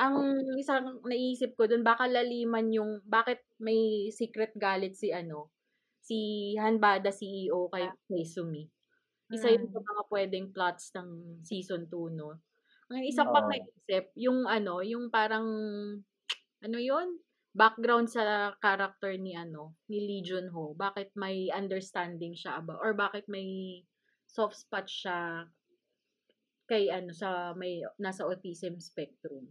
ang isang naisip ko dun, baka laliman yung, bakit may secret galit si ano, si Hanbada CEO kay, kay Sumi. Isa yun sa Mm. mga pwedeng plots ng season 2, no? Ang isa pang naisip, yung ano, yung parang, ano yun? Background sa character ni ano, ni Lee Junho. Bakit may understanding siya about, or bakit may soft spot siya kay ano, sa may, nasa autism spectrum.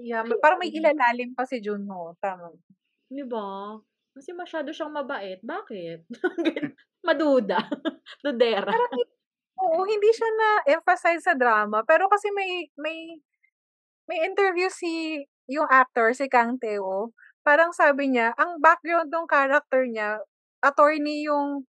Yeah, may- parang may ilalalim pa si Junho. Tama. Di ba? Kasi masyado siyang mabait. Bakit? Maduda. Dudera. Oo, hindi siya na-emphasize sa drama. Pero kasi may, may, may interview si, yung actor, si Kang Teo. Parang sabi niya, ang background ng character niya, attorney yung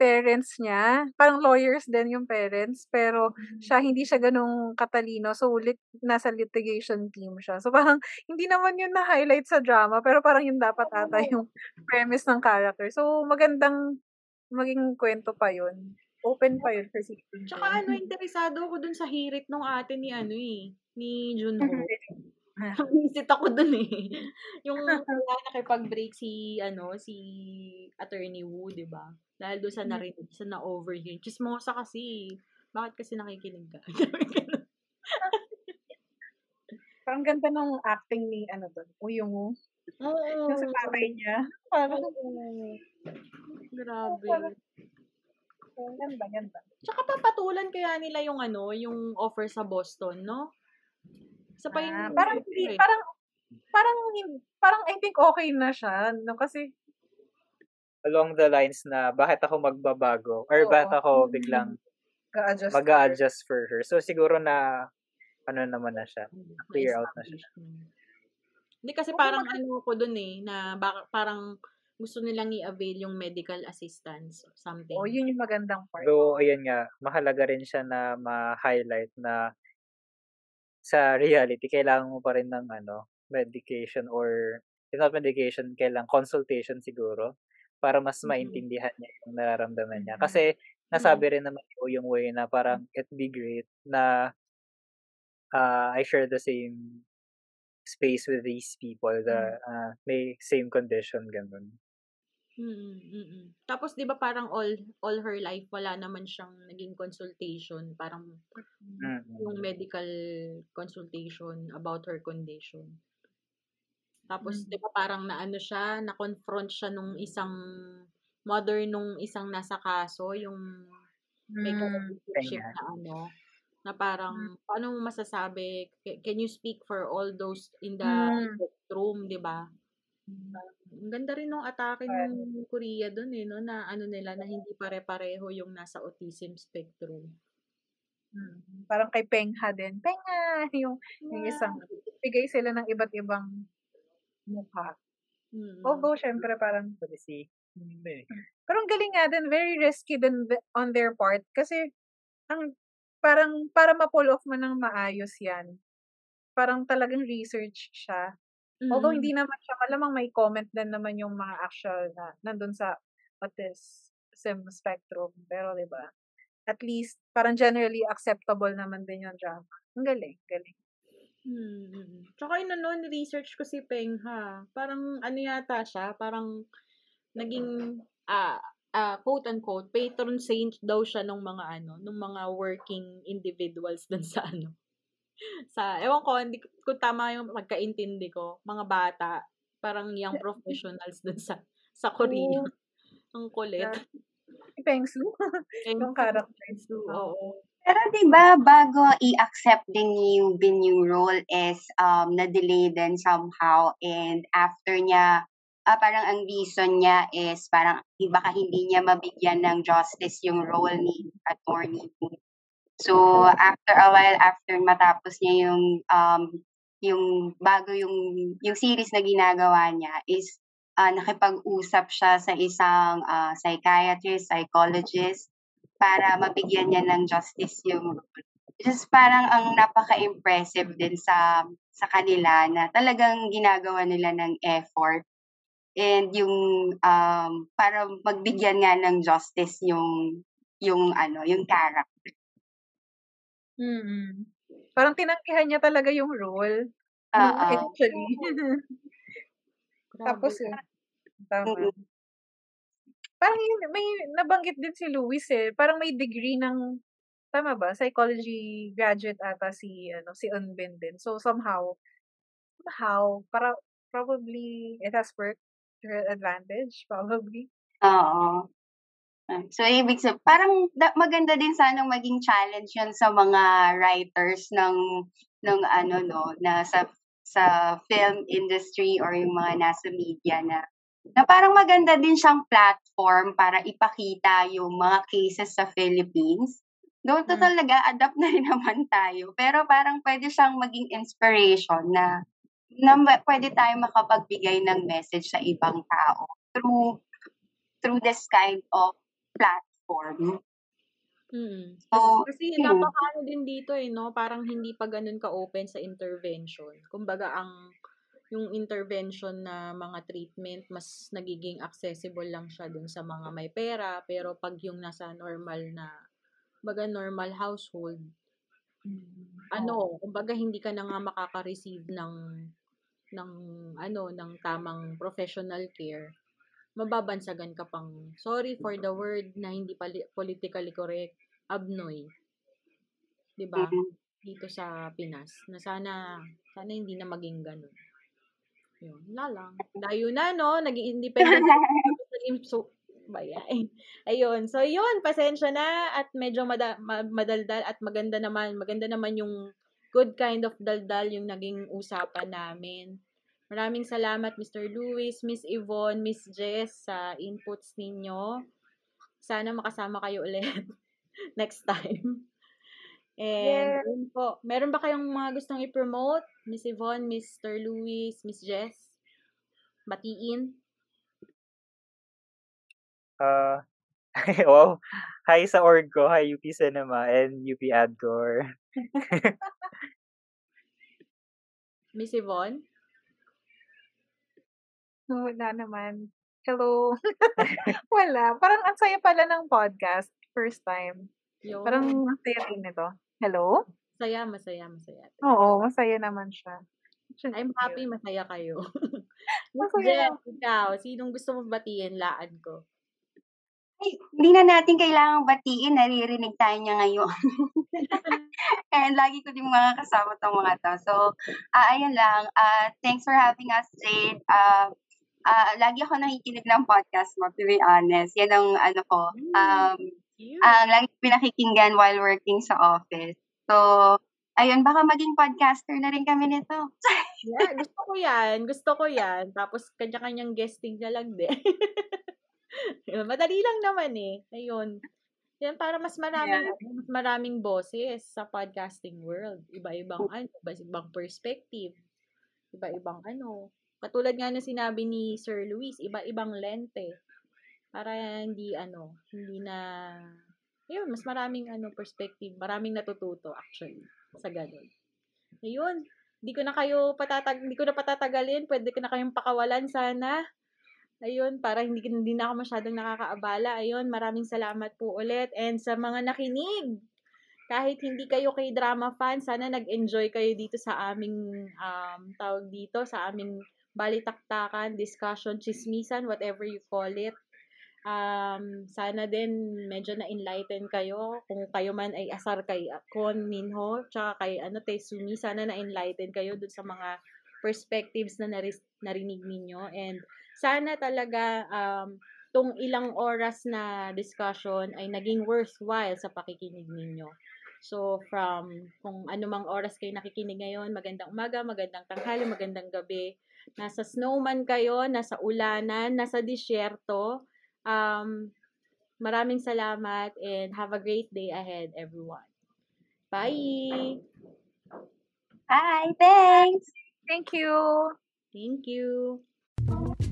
parents niya. Parang lawyers din yung parents. Pero siya, hindi siya ganong katalino. So, lit, nasa litigation team siya. So, parang hindi naman yun na-highlight sa drama. Pero parang yun dapat ata yung premise ng character. So, magandang maging kwento pa yun. Open pa yun for season Tsaka ano, interesado ako dun sa hirit nung ate ni ano eh, ni Junho. Visit ako dun eh. Yung kaya nakipag-break si, ano, si Attorney Wu, di ba? Dahil doon sa Mm. narinig, sa na-overhear. Chismosa kasi. Bakit kasi nakikinig ka? Parang ganda ng acting ni, ano doon, Uyong Woo. Oo. Yung sa tatay niya. Parang, Oo. Grabe. ang ganda, ganda. Tsaka papatulan kaya nila yung ano, yung offer sa Boston, no? Isa pa yung Ah, parang, hindi, eh. parang, parang, parang I think okay na siya. No? Kasi, Along the lines na, bakit ako magbabago? Or Oo. bakit ako biglang ga-adjust. mag adjust for her? So, siguro na, ano naman na siya. Clear out na siya. Hindi kasi parang ano ko dun eh, na baka, parang gusto nilang i-avail yung medical assistance or something. Oh, yun yung magandang part. Though, ayan nga, mahalaga rin siya na ma-highlight na sa reality, kailangan mo pa rin ng ano, medication or, if not medication, kailangan consultation siguro para mas Mhm. maintindihan niya yung nararamdaman niya. Kasi, nasabi rin naman ni yung way na parang it'd be great na uh, I share the same space with these people the uh, may same condition ganun. Mm, mm. Tapos 'di ba parang all all her life wala naman siyang naging consultation, parang Mm. yung medical consultation about her condition. Tapos Mm. 'di ba parang naano siya, na-confront siya nung isang mother nung isang nasa kaso, yung may Mm. relationship Kanya. na ano, na parang paano mo masasabi, ca- can you speak for all those in the Mm. room, 'di ba? Ang ganda rin nung atake ng Korea doon eh, no, na ano nila, na hindi pare-pareho yung nasa autism spectrum. Mm. Parang kay Pengha din. Pengha! Yung, yung isang, bigay sila ng iba't ibang mukha. Mm. Although, syempre, parang, Pwede si hindi. pero ang galing nga din, very risky din on their part. Kasi, ang, parang, para ma-pull off mo ng maayos yan, parang talagang research siya. Although, Mm. hindi naman siya, malamang may comment din naman yung mga actual na, nandun sa autism spectrum. Pero, di ba? At least, parang generally acceptable naman din yung drama. Ang galing, galing. Mm, mm. Tsaka yun ano, research ko si Peng ha. Parang ano yata siya, parang naging ah ah, quote unquote patron saint daw siya ng mga ano, ng mga working individuals dun sa ano. Sa ewan ko, hindi ko- kung tama yung magkaintindi ko, mga bata, parang young professionals dun sa sa Korea. Ang kulit. Si Pengsu. Peng yung character. Su, oo. Pero 'di ba bago i-accept din yung the new role is um na-delay din somehow and after niya ah, parang ang reason niya is parang di baka hindi niya mabigyan ng justice yung role ni attorney. So after a while after matapos niya yung um yung bago yung yung series na ginagawa niya is ah, nakipag-usap siya sa isang ah, psychiatrist, psychologist para mabigyan niya ng justice yung just parang ang napaka-impressive din sa sa kanila na talagang ginagawa nila ng effort and yung um, para magbigyan nga ng justice yung yung ano, yung character. Mm. Parang tinanggihan niya talaga yung role. Oo. actually. Tapos yun. Tama. Mm. Parang yun, may nabanggit din si Luis eh. Parang may degree ng tama ba? Psychology graduate ata si ano si Unbin din. So somehow somehow para probably it has worked to her advantage probably. Oo. Ah, So, ibig sabihin, parang da- maganda din sanang maging challenge yun sa mga writers ng, ng ano, no, na sa, sa film industry or yung mga nasa media na, na parang maganda din siyang platform para ipakita yung mga cases sa Philippines. Doon to Mm. talaga, adapt na rin naman tayo. Pero parang pwede siyang maging inspiration na, na pwede tayo makapagbigay ng message sa ibang tao through through this kind of platform. Mm. So, Kasi yun. napakaano din dito eh, no? Parang hindi pa ganun ka-open sa intervention. Kumbaga, ang yung intervention na mga treatment, mas nagiging accessible lang siya dun sa mga may pera. Pero pag yung nasa normal na, baga normal household, ano, kumbaga hindi ka na nga makaka-receive ng ng ano, ng tamang professional care, mababansagan ka pang, sorry for the word na hindi pali- politically correct, abnoy. 'Di ba? Mm. Dito sa Pinas na sana sana hindi na maging ganun. Yun, wala lang. Layo na, no? Naging independent so, bayay. Ayun. So, yun. Pasensya na at medyo mada, ma- madaldal at maganda naman. Maganda naman yung good kind of daldal yung naging usapan namin. Maraming salamat, Mr. Luis, Miss Yvonne, Miss Jess, sa inputs ninyo. Sana makasama kayo ulit next time. And, yun po. Meron ba kayong mga gustong i-promote? Miss Yvonne, Mr. Luis, Miss Jess? Batiin? Ah, wow. Hi sa org ko. Hi UP Cinema and UP Adcore. Miss Yvonne? No, wala naman. Hello. wala. Parang ang saya pala ng podcast. First time. Yun. Parang masaya din ito. Hello? Masaya, masaya, masaya. Oo, masaya naman siya. I'm happy masaya kayo. Masaya Jess, ikaw, sinong gusto mo batiin? Laan ko. Ay, hindi na natin kailangang batiin, naririnig tayo niya ngayon. And lagi ko din mga kasama tong mga to. So, ah ayun lang. ah thanks for having us, Jade. Uh, ah lagi ako nakikinig ng podcast mo, to be honest. Yan ang ano ko. Um, ang lagi pinakikinggan while working sa office. So, ayun, baka maging podcaster na rin kami nito. Yeah, gusto ko yan. Gusto ko yan. Tapos, kanya-kanyang guesting na lang din. Madali lang naman eh. Ayun. Yan, para mas maraming, Yeah. mas maraming boses sa podcasting world. Iba-ibang ano, iba-ibang perspective. Iba-ibang ano. Katulad nga na sinabi ni Sir Luis, iba-ibang lente. Para hindi ano, hindi na, ayun, mas maraming ano perspective, maraming natututo actually sa ganun. Ayun, hindi ko na kayo patatag, hindi ko na patatagalin, pwede ko na kayong pakawalan sana. Ayun, para hindi, hindi na ako masyadong nakakaabala. Ayun, maraming salamat po ulit. And sa mga nakinig, kahit hindi kayo kay drama fan, sana nag-enjoy kayo dito sa aming um, tawag dito, sa aming balitaktakan, discussion, chismisan, whatever you call it. Um, sana din medyo na-enlighten kayo. Kung kayo man ay asar kay Kon Minho, tsaka kay ano, Sumi, sana na-enlighten kayo dun sa mga perspectives na naris- narinig ninyo. And sana talaga um, tong ilang oras na discussion ay naging worthwhile sa pakikinig ninyo. So, from kung anumang oras kayo nakikinig ngayon, magandang umaga, magandang tanghali, magandang gabi. Nasa snowman kayo, nasa ulanan, nasa disyerto. Um, maraming salamat and have a great day ahead, everyone. Bye! Hi, thanks! Thank you. Thank you!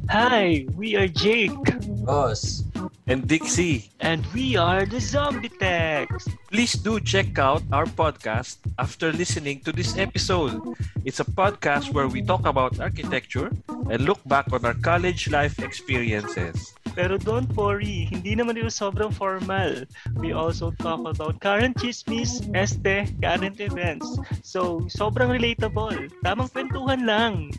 Hi, we are Jake. Ross. And Dixie. And we are the Zombie Techs. Please do check out our podcast after listening to this episode. It's a podcast where we talk about architecture and look back on our college life experiences. Pero don't worry, hindi naman ito sobrang formal. We also talk about current chismis, este, current events. So, sobrang relatable. Tamang kwentuhan lang.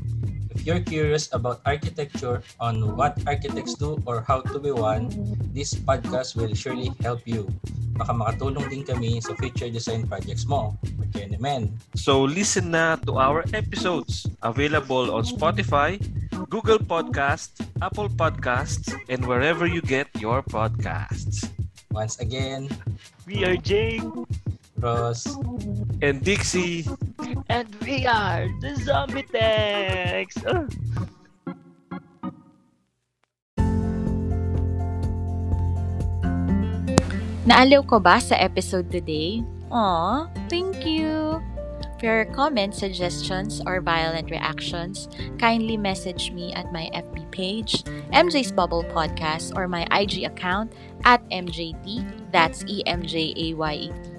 If you're curious about architecture, on what architects do or how to be one, this podcast will surely help you. Baka makatulong din kami sa future design projects mo. Magkaya naman. So listen na to our episodes available on Spotify, Google Podcasts, Apple Podcasts, and wherever you get your podcasts. Once again, we are Jake, Ross, and Dixie. And we are the Zombie Techs. Uh. Naaliw ko ba sa episode today? Aw, thank you! For your comments, suggestions, or violent reactions, kindly message me at my FB page, MJ's Bubble Podcast, or my IG account at MJT, that's E-M-J-A-Y-E-T.